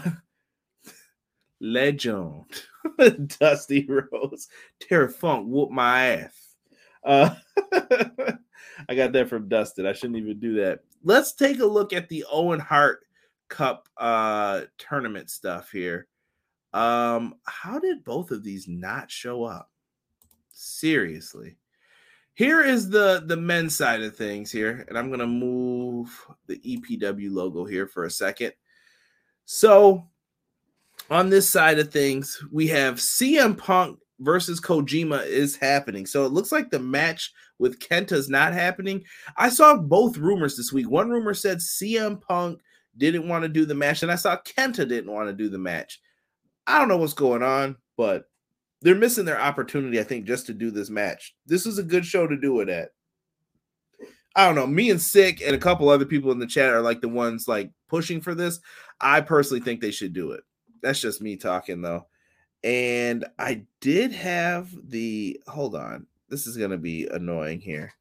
legend. Dusty Rose. Terry Funk whoop my ass. Uh I got that from Dustin. I shouldn't even do that. Let's take a look at the Owen Hart Cup uh tournament stuff here. Um, how did both of these not show up? Seriously. Here is the the men's side of things here, and I'm gonna move the EPW logo here for a second. So on this side of things, we have CM Punk versus Kojima is happening. So it looks like the match with Kenta is not happening. I saw both rumors this week. One rumor said CM Punk didn't want to do the match, and I saw Kenta didn't want to do the match. I don't know what's going on, but they're missing their opportunity, I think, just to do this match. This is a good show to do it at. I don't know. Me and Sick and a couple other people in the chat are like the ones like pushing for this. I personally think they should do it. That's just me talking though. And I did have the hold on. This is gonna be annoying here.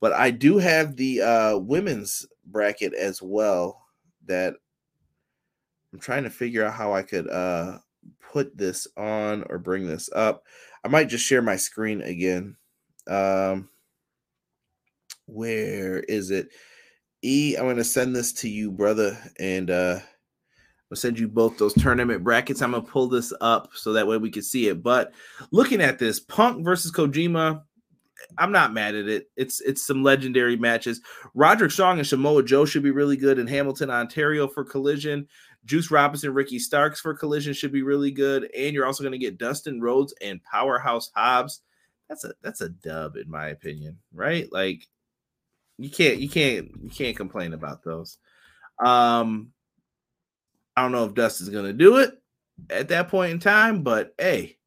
But I do have the uh women's bracket as well that I'm trying to figure out how I could uh put this on or bring this up. I might just share my screen again. Um, where is it? E, I'm gonna send this to you, brother, and uh I'll send you both those tournament brackets. I'm gonna pull this up so that way we can see it. But looking at this, Punk versus Kojima, I'm not mad at it. It's it's some legendary matches. Roderick Strong and Samoa Joe should be really good in Hamilton, Ontario for Collision. Juice Robinson, Ricky Starks for Collision should be really good, and you're also to get Dustin Rhodes and Powerhouse Hobbs. That's a that's a dub in my opinion, right? Like you can't you can't you can't complain about those. Um, I don't know if Dustin's to do it at that point in time, but hey,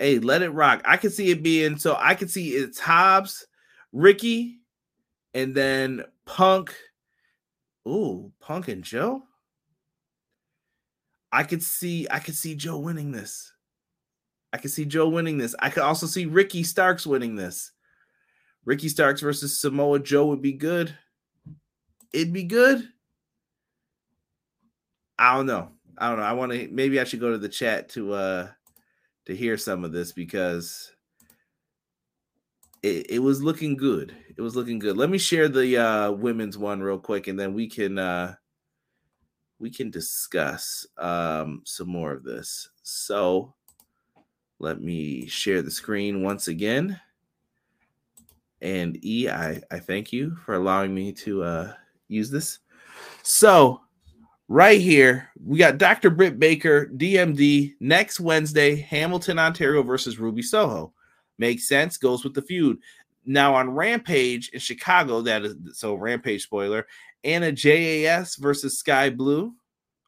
hey, let it rock. I can see it being so. I can see it's Hobbs, Ricky, and then Punk. Ooh, Punk and Joe. I could see I could see Joe winning this. I could see Joe winning this. I could also see Ricky Starks winning this. Ricky Starks versus Samoa Joe would be good. It'd be good. I don't know. I don't know. I want to maybe I should go to the chat to uh to hear some of this because it, it was looking good. It was looking good. Let me share the uh women's one real quick and then we can uh we can discuss um, some more of this. So let me share the screen once again. And E, I, I thank you for allowing me to uh, use this. So, right here, we got Dr. Britt Baker, DMD, next Wednesday, Hamilton, Ontario versus Ruby Soho. Makes sense, goes with the feud. Now on Rampage in Chicago, that is so Rampage spoiler, Anna JAS versus Skye Blue.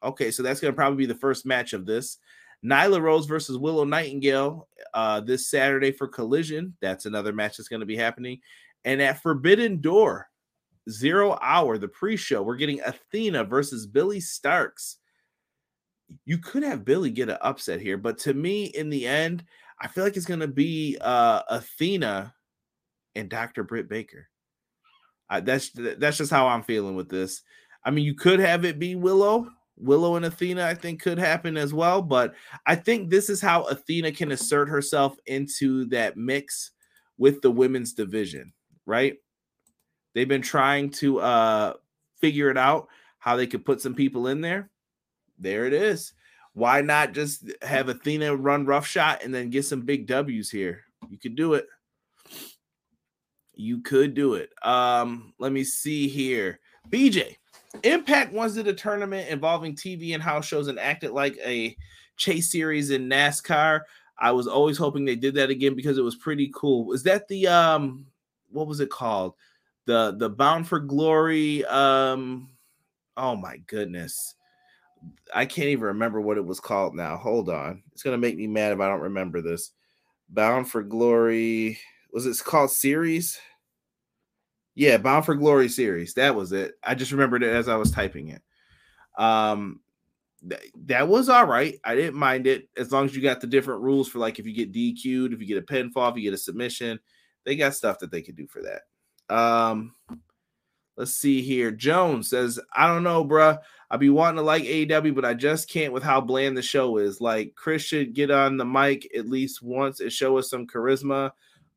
Okay, so that's going to probably be the first match of this. Nyla Rose versus Willow Nightingale uh, this Saturday for Collision. That's another match that's going to be happening. And at Forbidden Door, zero hour, the pre show, we're getting Athena versus Billie Starkz. You could have Billy get an upset here, but to me, in the end, I feel like it's going to be uh, Athena and Dr. Britt Baker. Uh, that's that's just how I'm feeling with this. I mean, you could have it be Willow, Willow and Athena, I think, could happen as well. But I think this is how Athena can assert herself into that mix with the women's division, right? They've been trying to uh, figure it out how they could put some people in there, there it is. Why not just have Athena run rough shot and then get some big W's here? You could do it. You could do it. Um, let me see here. BJ, Impact once did a tournament involving TV and house shows and acted like a chase series in NASCAR. I was always hoping they did that again because it was pretty cool. Was that the um what was it called? The the Bound for Glory um oh my goodness. I can't even remember what it was called now. Hold on. It's to make me mad if I don't remember this. Bound for Glory was it called series? Yeah, Bound for Glory series. That was it. I just remembered it as I was typing it. Um, th- that was all right. I didn't mind it as long as you got the different rules for like if you get DQ'd, if you get a pinfall, if you get a submission. They got stuff that they could do for that. Um, let's see here. Jones says, I don't know, bruh. I be wanting to like AEW, but I just can't with how bland the show is. Like Chris should get on the mic at least once and show us some charisma.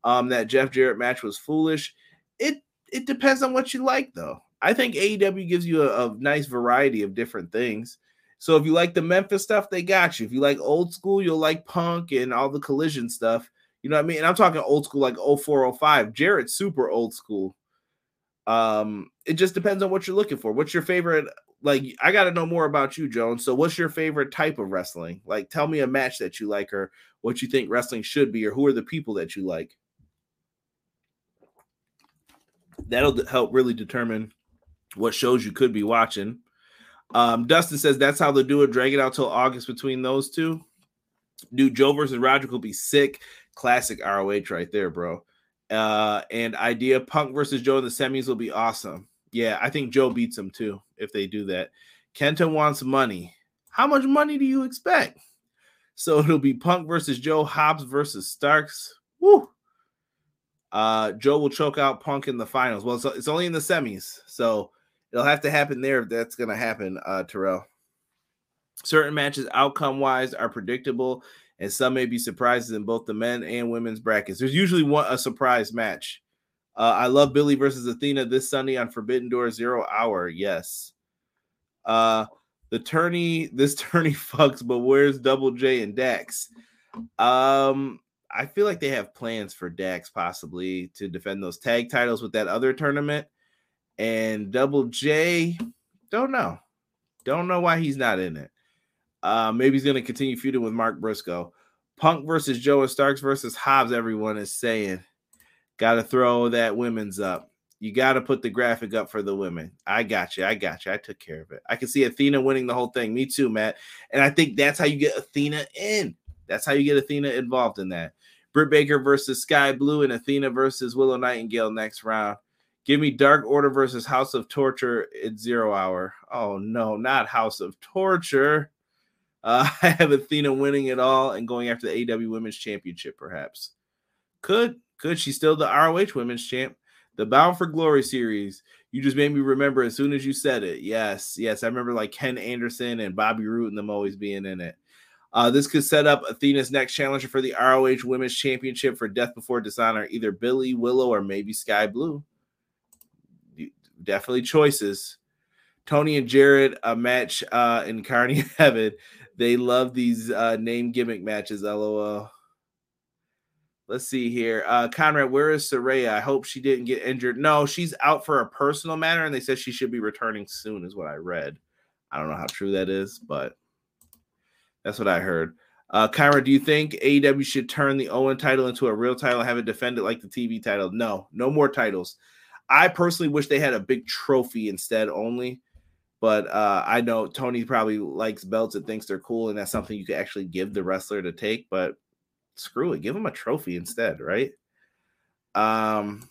Um, that Jeff Jarrett match was foolish. It it depends on what you like, though. I think AEW gives you a, a, nice variety of different things. So if you like the Memphis stuff, they got you. If you like old school, you'll like punk and all the collision stuff. You know what I mean? And I'm talking old school like 0405. Jarrett's super old school. Um, it just depends on what you're looking for. What's your favorite? Like, I got to know more about you, Jones. So, what's your favorite type of wrestling? Like, tell me a match that you like, or what you think wrestling should be, or who are the people that you like that'll help really determine what shows you could be watching. Um, Dustin says that's how they'll do it. Drag it out till August between those two. Dude, Joe versus Roger will be sick. Classic ROH right there, bro. Uh, and idea Punk versus Joe in the semis will be awesome. Yeah, I think Joe beats him too if they do that. Kenta wants money. How much money do you expect? So it'll be Punk versus Joe, Hobbs versus Starks. Woo! Uh, Joe will choke out Punk in the finals. Well, it's, it's only in the semis, so it'll have to happen there if that's going to happen, uh, Terrell. Certain matches, outcome wise, are predictable, and some may be surprises in both the men and women's brackets. There's usually one a surprise match. Uh, I love Billie versus Athena this Sunday on Forbidden Door Zero Hour. Yes. Uh, the tourney, this tourney fucks, but where's Double J and Dax? Um, I feel like they have plans for Dax possibly to defend those tag titles with that other tournament. And Double J, don't know. Don't know why he's not in it. Uh, maybe he's going to continue feuding with Mark Briscoe. Punk versus Joe and Starks versus Hobbs, everyone is saying. Got to throw that women's up. You got to put the graphic up for the women. I got you. I got you. I took care of it. I can see Athena winning the whole thing. Me too, Matt. And I think that's how you get Athena in. That's how you get Athena involved in that. Britt Baker versus Skye Blue and Athena versus Willow Nightingale next round. Give me Dark Order versus House of Torture at zero hour. Oh no, not House of Torture. Uh, I have Athena winning it all and going after the AW Women's Championship, perhaps. Could, could. She's still the ROH Women's Champ. The Bound for Glory series. You just made me remember as soon as you said it. Yes, yes. I remember like Ken Anderson and Bobby Roode and them always being in it. Uh, this could set up Athena's next challenger for the ROH Women's Championship for Death Before Dishonor, either Billie Willow, or maybe Skye Blue. Definitely choices. Tony and Jarrett, a match uh, in Carney Heaven. They love these uh, name gimmick matches, lol. Let's see here. Uh, Conrad, where is Saraya? I hope she didn't get injured. No, she's out for a personal matter, and they said she should be returning soon, is what I read. I don't know how true that is, but that's what I heard. Uh, Kyra, do you think AEW should turn the Owen title into a real title have it defended like the TV title? No, no more titles. I personally wish they had a big trophy instead only. But uh, I know Tony probably likes belts and thinks they're cool, and that's something you could actually give the wrestler to take. But screw it, give him a trophy instead, right? Um,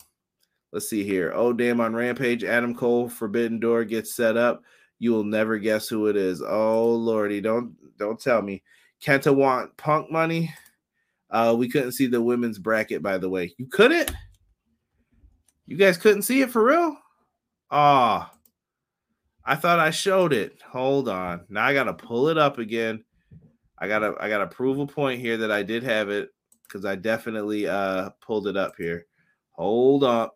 let's see here. Oh, damn! On Rampage, Adam Cole Forbidden Door gets set up. You will never guess who it is. Oh lordy, don't don't tell me. Kenta want punk money. Uh, we couldn't see the women's bracket, by the way. You couldn't? You guys couldn't see it for real? Ah, I thought I showed it. Hold on. Now I gotta pull it up again. I gotta I gotta prove a point here that I did have it because I definitely uh pulled it up here. Hold on.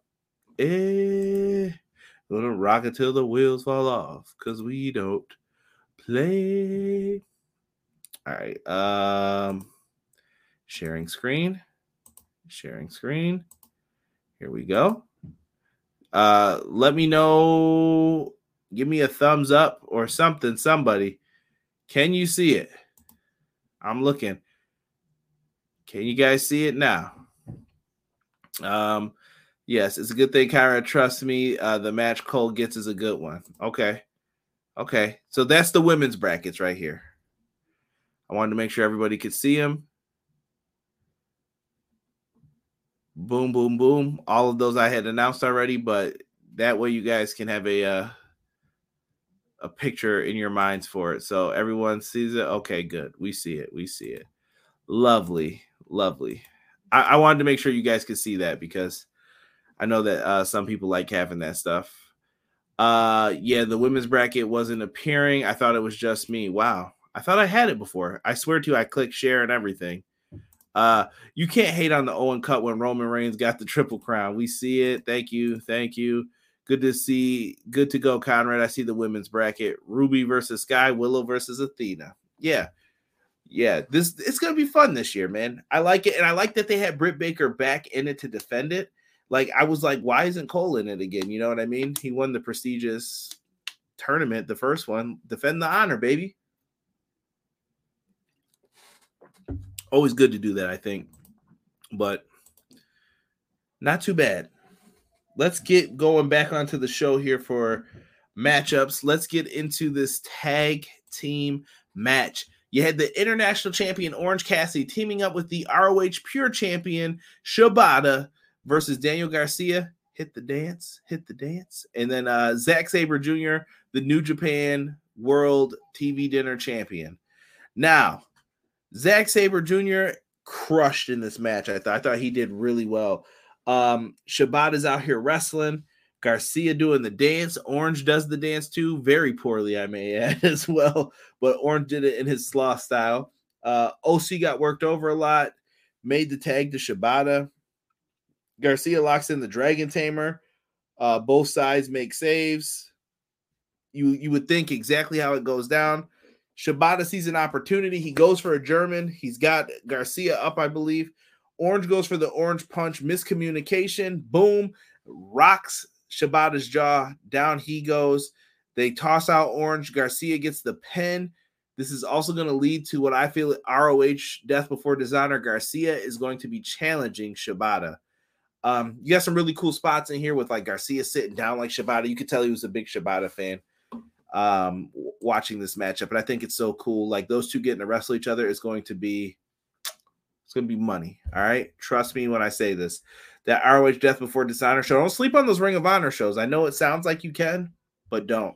Eh, Gonna rock it till the wheels fall off, cause we don't play. All right. Um sharing screen. Sharing screen. Here we go. Uh let me know. Give me a thumbs up or something, somebody. Can you see it? I'm looking. Can you guys see it now? Um, yes, it's a good thing, Kyra. Trust me, uh, the match Cole gets is a good one. Okay. Okay. So that's the women's brackets right here. I wanted to make sure everybody could see them. Boom, boom, boom. All of those I had announced already, but that way you guys can have a uh, a picture in your minds for it. So everyone sees it. Okay, good. We see it. We see it. Lovely, lovely. I, I wanted to make sure you guys could see that because I know that uh, some people like having that stuff. Uh, yeah, the women's bracket wasn't appearing. I thought it was just me. Wow, I thought I had it before. I swear to you, I clicked share and everything. Uh, you can't hate on the Owen Cup when Roman Reigns got the triple crown. We see it. Thank you, thank you. Good to see. Good to go, Conrad. I see the women's bracket: Ruby versus Sky, Willow versus Athena. Yeah, yeah. This it's gonna be fun this year, man. I like it, and I like that they had Britt Baker back in it to defend it. Like I was like, why isn't Cole in it again? You know what I mean? He won the prestigious tournament, the first one. Defend the honor, baby. Always good to do that, I think. But not too bad let's get going back onto the show here for matchups. Let's get into this tag team match. You had the international champion Orange Cassidy teaming up with the ROH Pure champion Shibata versus Daniel Garcia. Hit the dance, hit the dance. And then uh, Zack Sabre Jr., the New Japan World TV Dinner champion. Now, Zack Sabre Jr. crushed in this match. I I thought he did really well. Um, is out here wrestling. Garcia doing the dance. Orange does the dance too, very poorly, I may add as well. But Orange did it in his sloth style. Uh, OC got worked over a lot, made the tag to Shibata. Garcia locks in the Dragon Tamer. Uh, both sides make saves. You you would think exactly how it goes down. Shibata sees an opportunity. He goes for a German. He's got Garcia up, I believe. Orange goes for the orange punch, miscommunication, boom, rocks Shibata's jaw. Down he goes. They toss out Orange. Garcia gets the pin. This is also going to lead to what I feel ROH Death Before Dishonor Garcia is going to be challenging Shibata. Um, you got some really cool spots in here with like Garcia sitting down like Shibata. You could tell he was a big Shibata fan um, watching this matchup, and I think it's so cool. Like those two getting to wrestle each other is going to be it's going to be money. All right. Trust me when I say this. That ROH Death Before Dishonor show. Don't sleep on those Ring of Honor shows. I know it sounds like you can, but don't.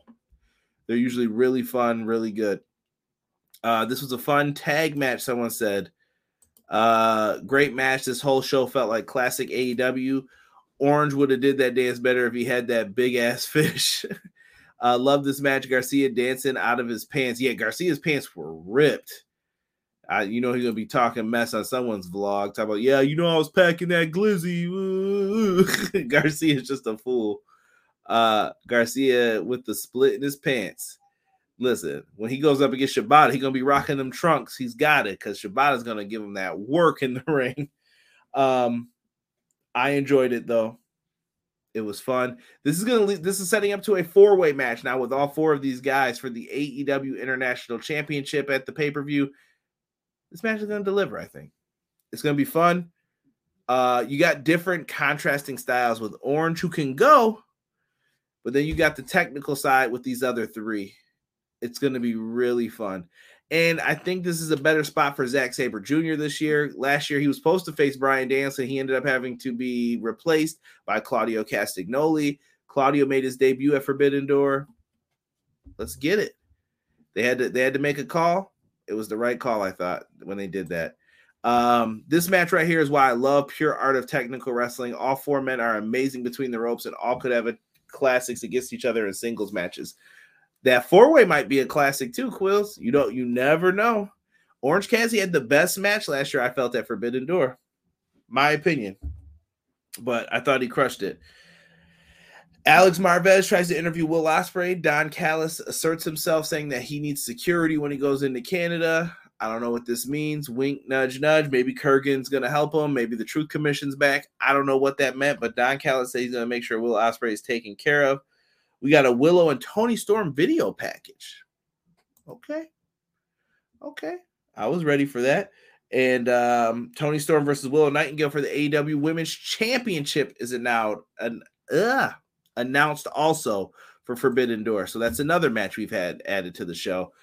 They're usually really fun, really good. Uh, this was a fun tag match, someone said. Uh, great match. This whole show felt like classic AEW. Orange would have did that dance better if he had that big ass fish. uh, love this match. Garcia dancing out of his pants. Yeah, Garcia's pants were ripped. I, you know, he's gonna be talking mess on someone's vlog. Talk about, yeah, you know, I was packing that glizzy. Garcia is just a fool. Uh, Garcia with the split in his pants. Listen, when he goes up against Shibata, he's gonna be rocking them trunks. He's got it because Shibata's gonna give him that work in the ring. Um, I enjoyed it though. It was fun. This is gonna lead, this is setting up to a four way match now with all four of these guys for the AEW International Championship at the pay per view this match is going to deliver. I think it's going to be fun. Uh, you got different contrasting styles with Orange, who can go, but then you got the technical side with these other three. It's going to be really fun. And I think this is a better spot for Zack Sabre Jr. this year. Last year, he was supposed to face Bryan and He ended up having to be replaced by Claudio Castagnoli. Claudio made his debut at Forbidden Door. Let's get it. They had to they had to make a call. It was the right call, I thought, when they did that. Um, this match right here is why I love pure art of technical wrestling. All four men are amazing between the ropes and all could have a classics against each other in singles matches. That four way might be a classic too, Quills. You don't, you never know. Orange Cassidy had the best match last year. I felt at Forbidden Door, my opinion, but I thought he crushed it. Alex Marvez tries to interview Will Ospreay. Don Callis asserts himself, saying that he needs security when he goes into Canada. I don't know what this means. Wink, nudge, nudge. Maybe Kurgan's going to help him. Maybe the Truth Commission's back. I don't know what that meant, but Don Callis says he's going to make sure Will Ospreay is taken care of. We got a Willow and Toni Storm video package. Okay. Okay. I was ready for that. And um, Toni Storm versus Willow Nightingale for the AEW Women's Championship is it now an, uh, announced also for Forbidden Door. So that's another match we've had added to the show.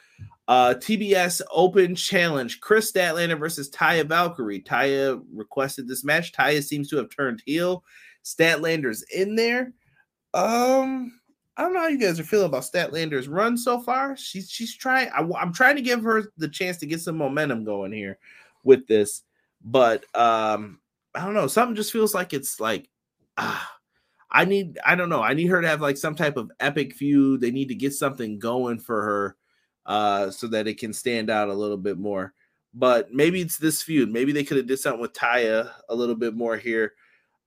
Uh, TBS Open Challenge: Kris Statlander versus Taya Valkyrie. Taya requested this match. Taya seems to have turned heel. Statlander's in there. Um, I don't know how you guys are feeling about Statlander's run so far. She's she's trying. I, am trying to give her the chance to get some momentum going here with this, but um, I don't know. Something just feels like it's like ah. I need, I don't know. I need her to have like some type of epic feud. They need to get something going for her uh, so that it can stand out a little bit more. But maybe it's this feud. Maybe they could have did something with Taya a little bit more here.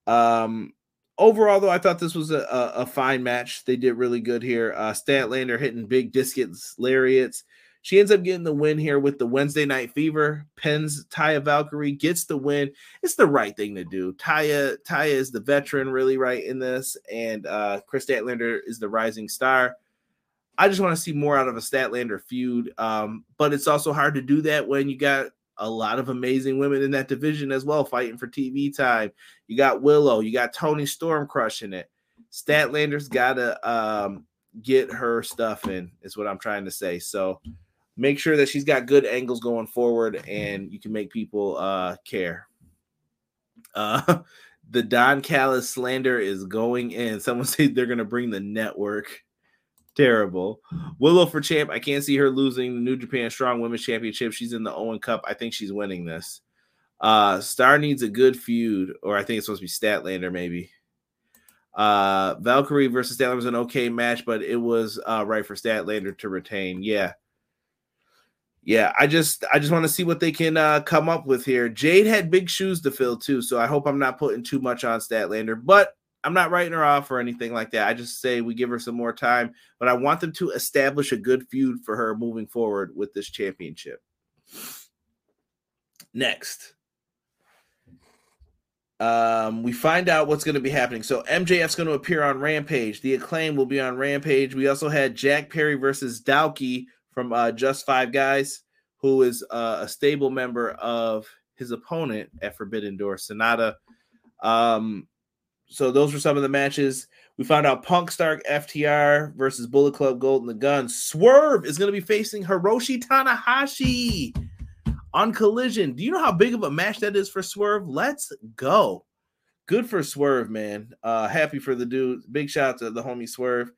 Um, overall, though, I thought this was a, a, a fine match. They did really good here. Uh, Statlander hitting big discus lariats. She ends up getting the win here with the Wednesday Night Fever. Pens Taya Valkyrie gets the win. It's the right thing to do. Taya Taya is the veteran, really right in this, and uh, Kris Statlander is the rising star. I just want to see more out of a Statlander feud. Um, but it's also hard to do that when you got a lot of amazing women in that division as well, fighting for TV time. You got Willow, you got Toni Storm crushing it. Statlander's got to um, get her stuff in, is what I'm trying to say. So make sure that she's got good angles going forward and you can make people uh, care. Uh, the Don Callis slander is going in. Someone said they're going to bring the network terrible. Willow for champ. I can't see her losing the New Japan Strong Women's Championship. She's in the Owen Cup. I think she's winning this. Uh Star needs a good feud, or I think it's supposed to be Statlander, maybe. Uh Valkyrie versus Statlander was an okay match, but it was uh right for Statlander to retain. Yeah. Yeah, I just I just want to see what they can uh come up with here. Jade had big shoes to fill too, so I hope I'm not putting too much on Statlander, but I'm not writing her off or anything like that. I just say we give her some more time, but I want them to establish a good feud for her moving forward with this championship. Next, um, we find out what's going to be happening. So MJF's going to appear on Rampage. The Acclaim will be on Rampage. We also had Jack Perry versus Douki from uh, Just Five Guys, who is uh, a stable member of his opponent at Forbidden Door, Sanada. Um, so those were some of the matches. We found out Punk Stark FTR versus Bullet Club Gold and the Gun. Swerve is going to be facing Hiroshi Tanahashi on Collision. Do you know how big of a match that is for Swerve? Let's go. Good for Swerve, man. Uh, happy for the dude. Big shout out to the homie Swerve.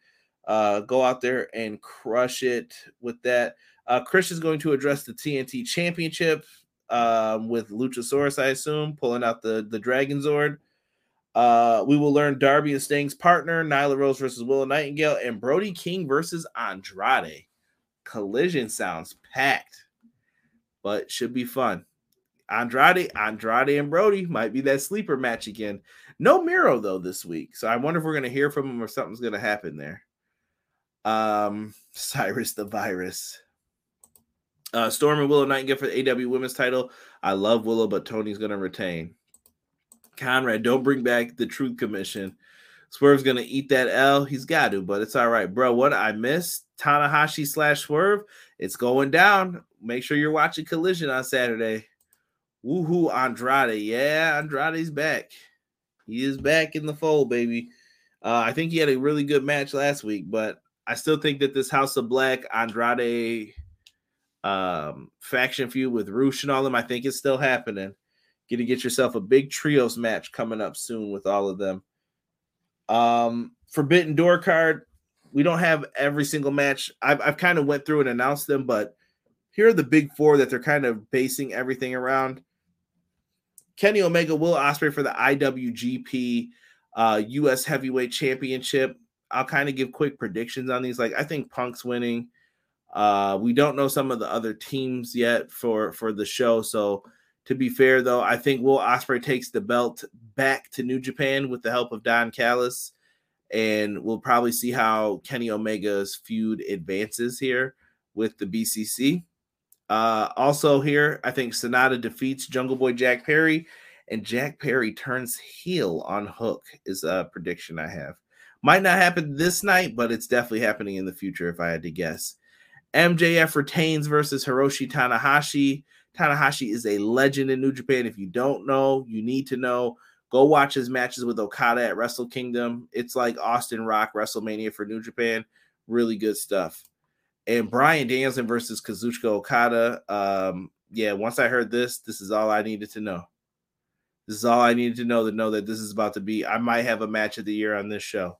Uh, go out there and crush it with that. Uh, Chris is going to address the TNT Championship um, with Luchasaurus, I assume, pulling out the the Dragon Zord. Uh, we will learn Darby and Sting's partner, Nyla Rose versus Willow Nightingale, and Brody King versus Andrade. Collision sounds packed, but should be fun. Andrade, Andrade, and Brody might be that sleeper match again. No Miro though this week, so I wonder if we're gonna hear from him or something's gonna happen there. Um, Cyrus the Virus. Uh, Storm and Willow Nightingale for the AW Women's title. I love Willow, but Tony's gonna retain. Conrad, don't bring back the Truth Commission. Swerve's gonna eat that L. He's got to, but it's all right, bro. What I missed, Tanahashi slash Swerve. It's going down. Make sure you're watching Collision on Saturday. Woohoo, Andrade. Yeah, Andrade's back. He is back in the fold, baby. Uh, I think he had a really good match last week, but I still think that this House of Black Andrade um, faction feud with Rush and all them, I think is still happening. To get yourself a big trios match coming up soon with all of them. Um, Forbidden Door card. We don't have every single match. I've, I've kind of went through and announced them, but here are the big four that they're kind of basing everything around. Kenny Omega will Ospreay for the IWGP uh, U.S. Heavyweight Championship. I'll kind of give quick predictions on these. Like I think Punk's winning. Uh, we don't know some of the other teams yet for for the show, so to be fair, though, I think Will Ospreay takes the belt back to New Japan with the help of Don Callis, and we'll probably see how Kenny Omega's feud advances here with the BCC. Uh, also, here, I think Sanada defeats Jungle Boy Jack Perry, and Jack Perry turns heel on Hook, is a prediction I have. Might not happen this night, but it's definitely happening in the future if I had to guess. MJF retains versus Hiroshi Tanahashi. Tanahashi is a legend in New Japan. If you don't know, you need to know. Go watch his matches with Okada at Wrestle Kingdom. It's like Austin Rock WrestleMania for New Japan. Really good stuff. And Bryan Danielson versus Kazuchika Okada. Um, yeah, once I heard this, this is all I needed to know. This is all I needed to know to know that this is about to be. I might have a match of the year on this show.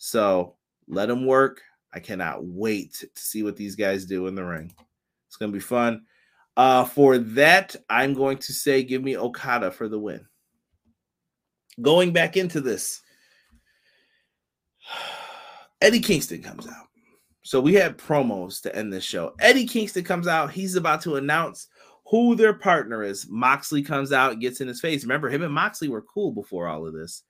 So let them work. I cannot wait to see what these guys do in the ring. It's gonna be fun. Uh, for that, I'm going to say give me Okada for the win going back into this, Eddie Kingston comes out. So we had promos to end this show. Eddie Kingston comes out. He's about to announce who their partner is. Moxley comes out gets in his face. Remember, him and Moxley were cool before all of this.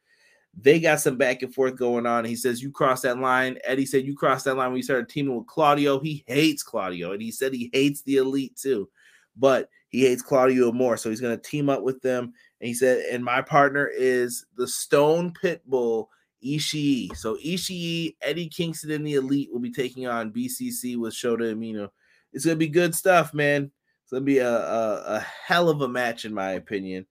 They got some back and forth going on. He says, You crossed that line. Eddie said, You crossed that line when you started teaming with Claudio. He hates Claudio. And he said he hates the elite too. But he hates Claudio more. So he's going to team up with them and he said, and my partner is the Stone Pitbull Ishii. So Ishii, Eddie Kingston, and the Elite will be taking on BCC with Shota Umino. It's gonna be good stuff, man. It's gonna be a, a, a hell of a match, in my opinion.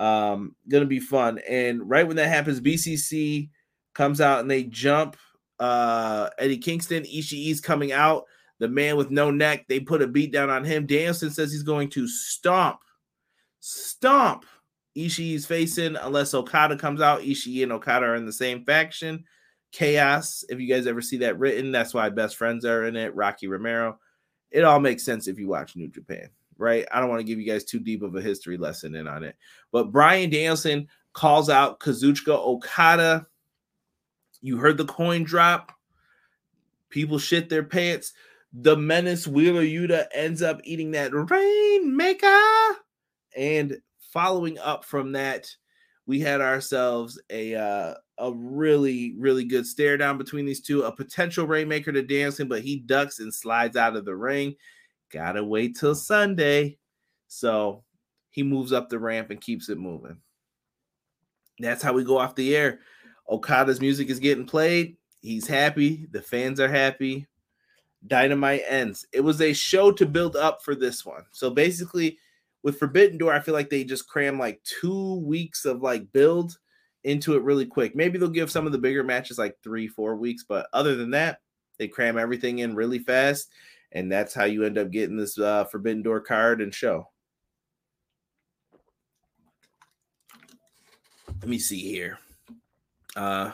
Um, gonna be fun. And right when that happens, BCC comes out and they jump uh Eddie Kingston. Ishii's coming out. The man with no neck. They put a beat down on him. Danielson says he's going to stomp, stomp Ishii's facing unless Okada comes out. Ishii and Okada are in the same faction. Chaos, if you guys ever see that written, that's why best friends are in it. Rocky Romero. It all makes sense if you watch New Japan, right? I don't want to give you guys too deep of a history lesson in on it. But Bryan Danielson calls out Kazuchika Okada. You heard the coin drop. People shit their pants. The menace Wheeler Yuta ends up eating that rainmaker. And following up from that, we had ourselves a uh, a really really good stare down between these two. A potential rainmaker to Danielson, but he ducks and slides out of the ring. Gotta wait till Sunday, so he moves up the ramp and keeps it moving. That's how we go off the air. Okada's music is getting played. He's happy. The fans are happy. Dynamite ends. It was a show to build up for this one. So basically, with Forbidden Door, I feel like they just cram like two weeks of like build into it really quick. Maybe they'll give some of the bigger matches like three, four weeks, but other than that, they cram everything in really fast, and that's how you end up getting this uh, Forbidden Door card and show. Let me see here. Uh,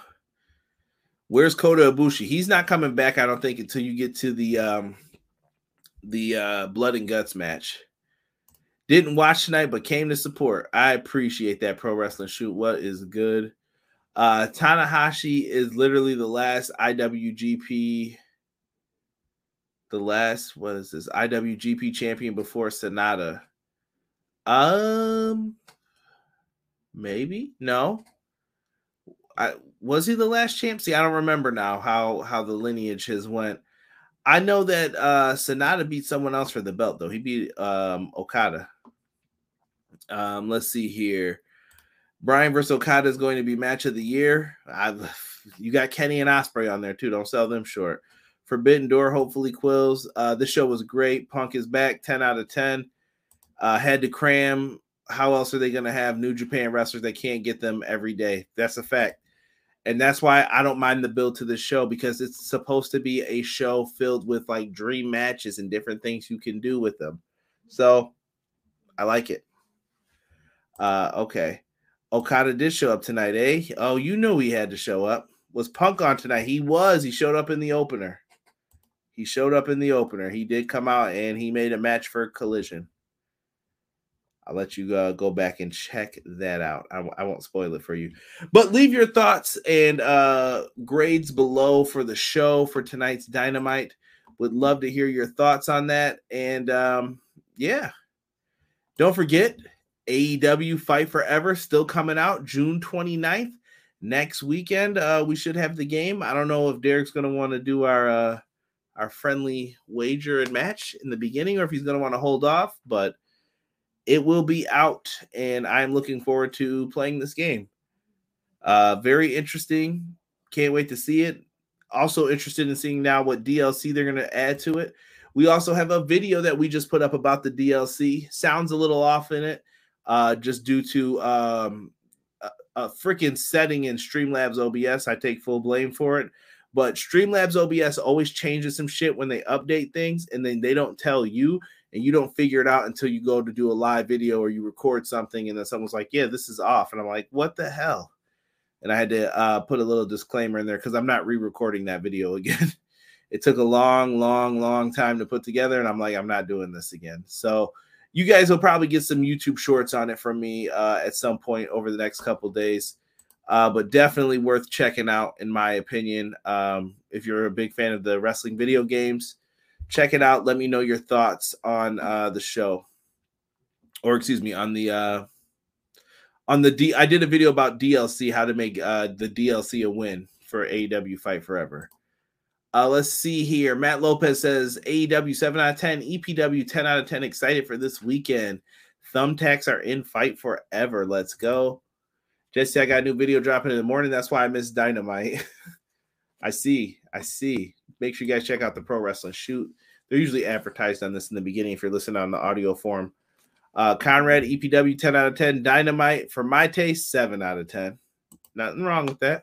where's Kota Ibushi? He's not coming back, I don't think, until you get to the um, the uh, Blood and Guts match. Didn't watch tonight, but came to support. I appreciate that pro wrestling shoot. What is good? Uh Tanahashi is literally the last IWGP, the last what is this IWGP champion before Sanada? Um, maybe no. I was he the last champ? See, I don't remember now how how the lineage has went. I know that uh Sanada beat someone else for the belt though. He beat um Okada. Um, let's see here. Bryan versus Okada is going to be match of the year. I've, you got Kenny and Ospreay on there too. Don't sell them short. Forbidden Door hopefully quills. Uh, this show was great. Punk is back, 10 out of 10. Uh, had to cram. How else are they going to have New Japan wrestlers? They can't get them every day. That's a fact. And that's why I don't mind the build to this show because it's supposed to be a show filled with like dream matches and different things you can do with them. So I like it. Uh, okay. Okada did show up tonight, eh? Oh, you knew he had to show up. Was Punk on tonight? He was. He showed up in the opener. He showed up in the opener. He did come out and he made a match for Collision. I'll let you uh, go back and check that out. I, I, won't spoil it for you, but leave your thoughts and uh, grades below for the show for tonight's Dynamite. Would love to hear your thoughts on that. And um, yeah, don't forget AEW Fight Forever still coming out June 29th. next weekend uh, we should have the game. I don't know if Derek's going to want to do our uh, our friendly wager and match in the beginning, or if he's going to want to hold off. But it will be out, and I'm looking forward to playing this game. Uh, very interesting. Can't wait to see it. Also interested in seeing now what DLC they're going to add to it. We also have a video that we just put up about the DLC. Sounds a little off in it, uh, just due to um, a, a freaking setting in Streamlabs OBS. I take full blame for it. But Streamlabs OBS always changes some shit when they update things, and then they don't tell you, and you don't figure it out until you go to do a live video or you record something, and then someone's like, "Yeah, this is off," and I'm like, "What the hell?" And I had to uh, put a little disclaimer in there because I'm not re-recording that video again. it took a long, long, long time to put together, and I'm like, I'm not doing this again. So you guys will probably get some YouTube shorts on it from me uh, at some point over the next couple days uh, but definitely worth checking out, in my opinion. Um, if you're a big fan of the wrestling video games, check it out. Let me know your thoughts on uh, the show, or excuse me, on the uh, on the D. I did a video about DLC, how to make uh, the DLC a win for AEW Fight Forever. Uh, let's see here. Matt Lopez says AEW 7 out of 10, EPW 10 out of 10. Excited for this weekend. Thumbtacks are in Fight Forever. Let's go. Jesse, I got a new video dropping in the morning. That's why I missed Dynamite. I see. I see. Make sure you guys check out the Pro Wrestling Shoot. They're usually advertised on this in the beginning if you're listening on the audio form. Uh, Conrad, EPW, 10 out of 10. Dynamite, for my taste, 7 out of 10. Nothing wrong with that.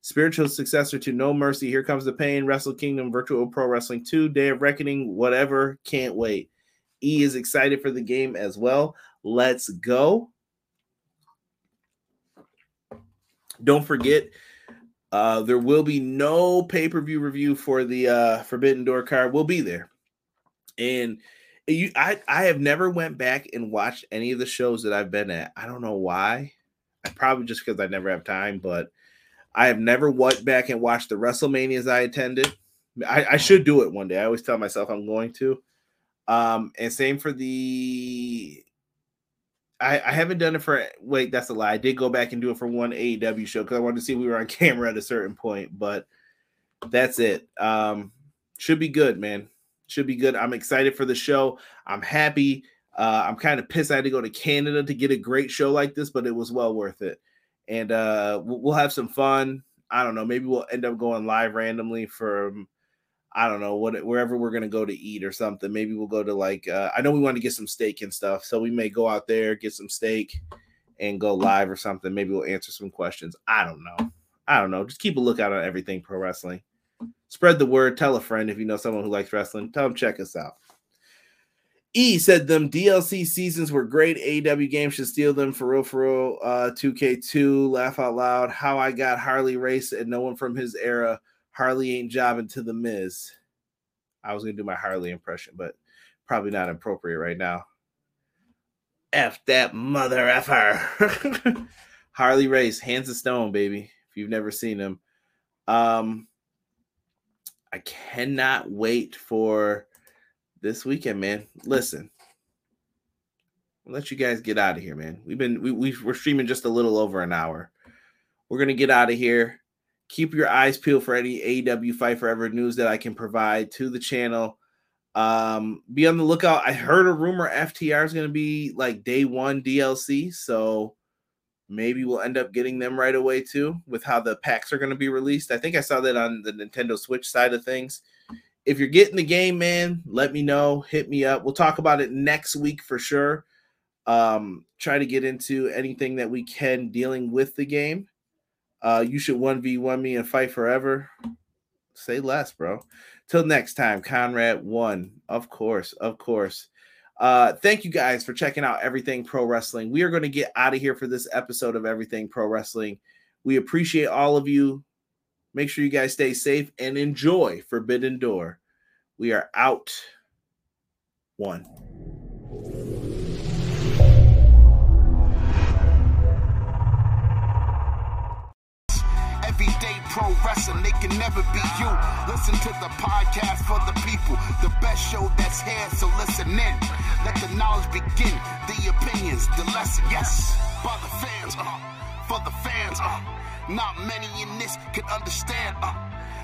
Spiritual successor to No Mercy. Here comes the pain. Wrestle Kingdom, Virtual Pro Wrestling 2, Day of Reckoning, whatever. Can't wait. E is excited for the game as well. Let's go. Don't forget, uh, there will be no pay per view review for the uh, Forbidden Door card. We'll be there, and you, I, I have never went back and watched any of the shows that I've been at. I don't know why. Probably just because I never have time, but I have never went back and watched the WrestleManias I attended. I, I should do it one day. I always tell myself I'm going to. Um, and same for the I, I haven't done it for wait, that's a lie. I did go back and do it for one AEW show because I wanted to see if we were on camera at a certain point, but that's it. Um, should be good, man. Should be good. I'm excited for the show. I'm happy. Uh, I'm kind of pissed I had to go to Canada to get a great show like this, but it was well worth it. And uh, we'll have some fun. I don't know. Maybe we'll end up going live randomly from I don't know what wherever we're gonna go to eat or something. Maybe we'll go to like uh, I know we want to get some steak and stuff, so we may go out there get some steak and go live or something. Maybe we'll answer some questions. I don't know. I don't know. Just keep a lookout on everything pro wrestling. Spread the word. Tell a friend if you know someone who likes wrestling. Tell them check us out. E said them DLC seasons were great. AEW games should steal them for real, for real. Uh, 2K2, laugh out loud. How I got Harley Race and no one from his era Harley ain't jobbing to the Miz. I was gonna do my Harley impression, but probably not appropriate right now. F that mother effer. Harley Race, hands of stone, baby. If you've never seen him. Um I cannot wait for this weekend, man. Listen. I'll let you guys get out of here, man. We've been we, we we're streaming just a little over an hour. We're gonna get out of here keep your eyes peeled for any AEW Fight Forever news that I can provide to the channel. Um, be on the lookout. I heard a rumor FTR is going to be like day one DLC, so maybe we'll end up getting them right away too with how the packs are going to be released. I think I saw that on the Nintendo Switch side of things. If you're getting the game, man, let me know. Hit me up. We'll talk about it next week for sure. Um, try to get into anything that we can dealing with the game. Uh, you should 1v1 me and fight forever. Say less, bro. Till next time, Conrad one. Of course, of course. Uh, thank you guys for checking out Everything Pro Wrestling. We are going to get out of here for this episode of Everything Pro Wrestling. We appreciate all of you. Make sure you guys stay safe and enjoy Forbidden Door. We are out. One. Pro wrestling, they can never be you. Listen to the podcast for the people, the best show that's here, so listen in. Let the knowledge begin, the opinions, the lesson, yes. By the fans, uh, for the fans, uh. Not many in this can understand. Uh,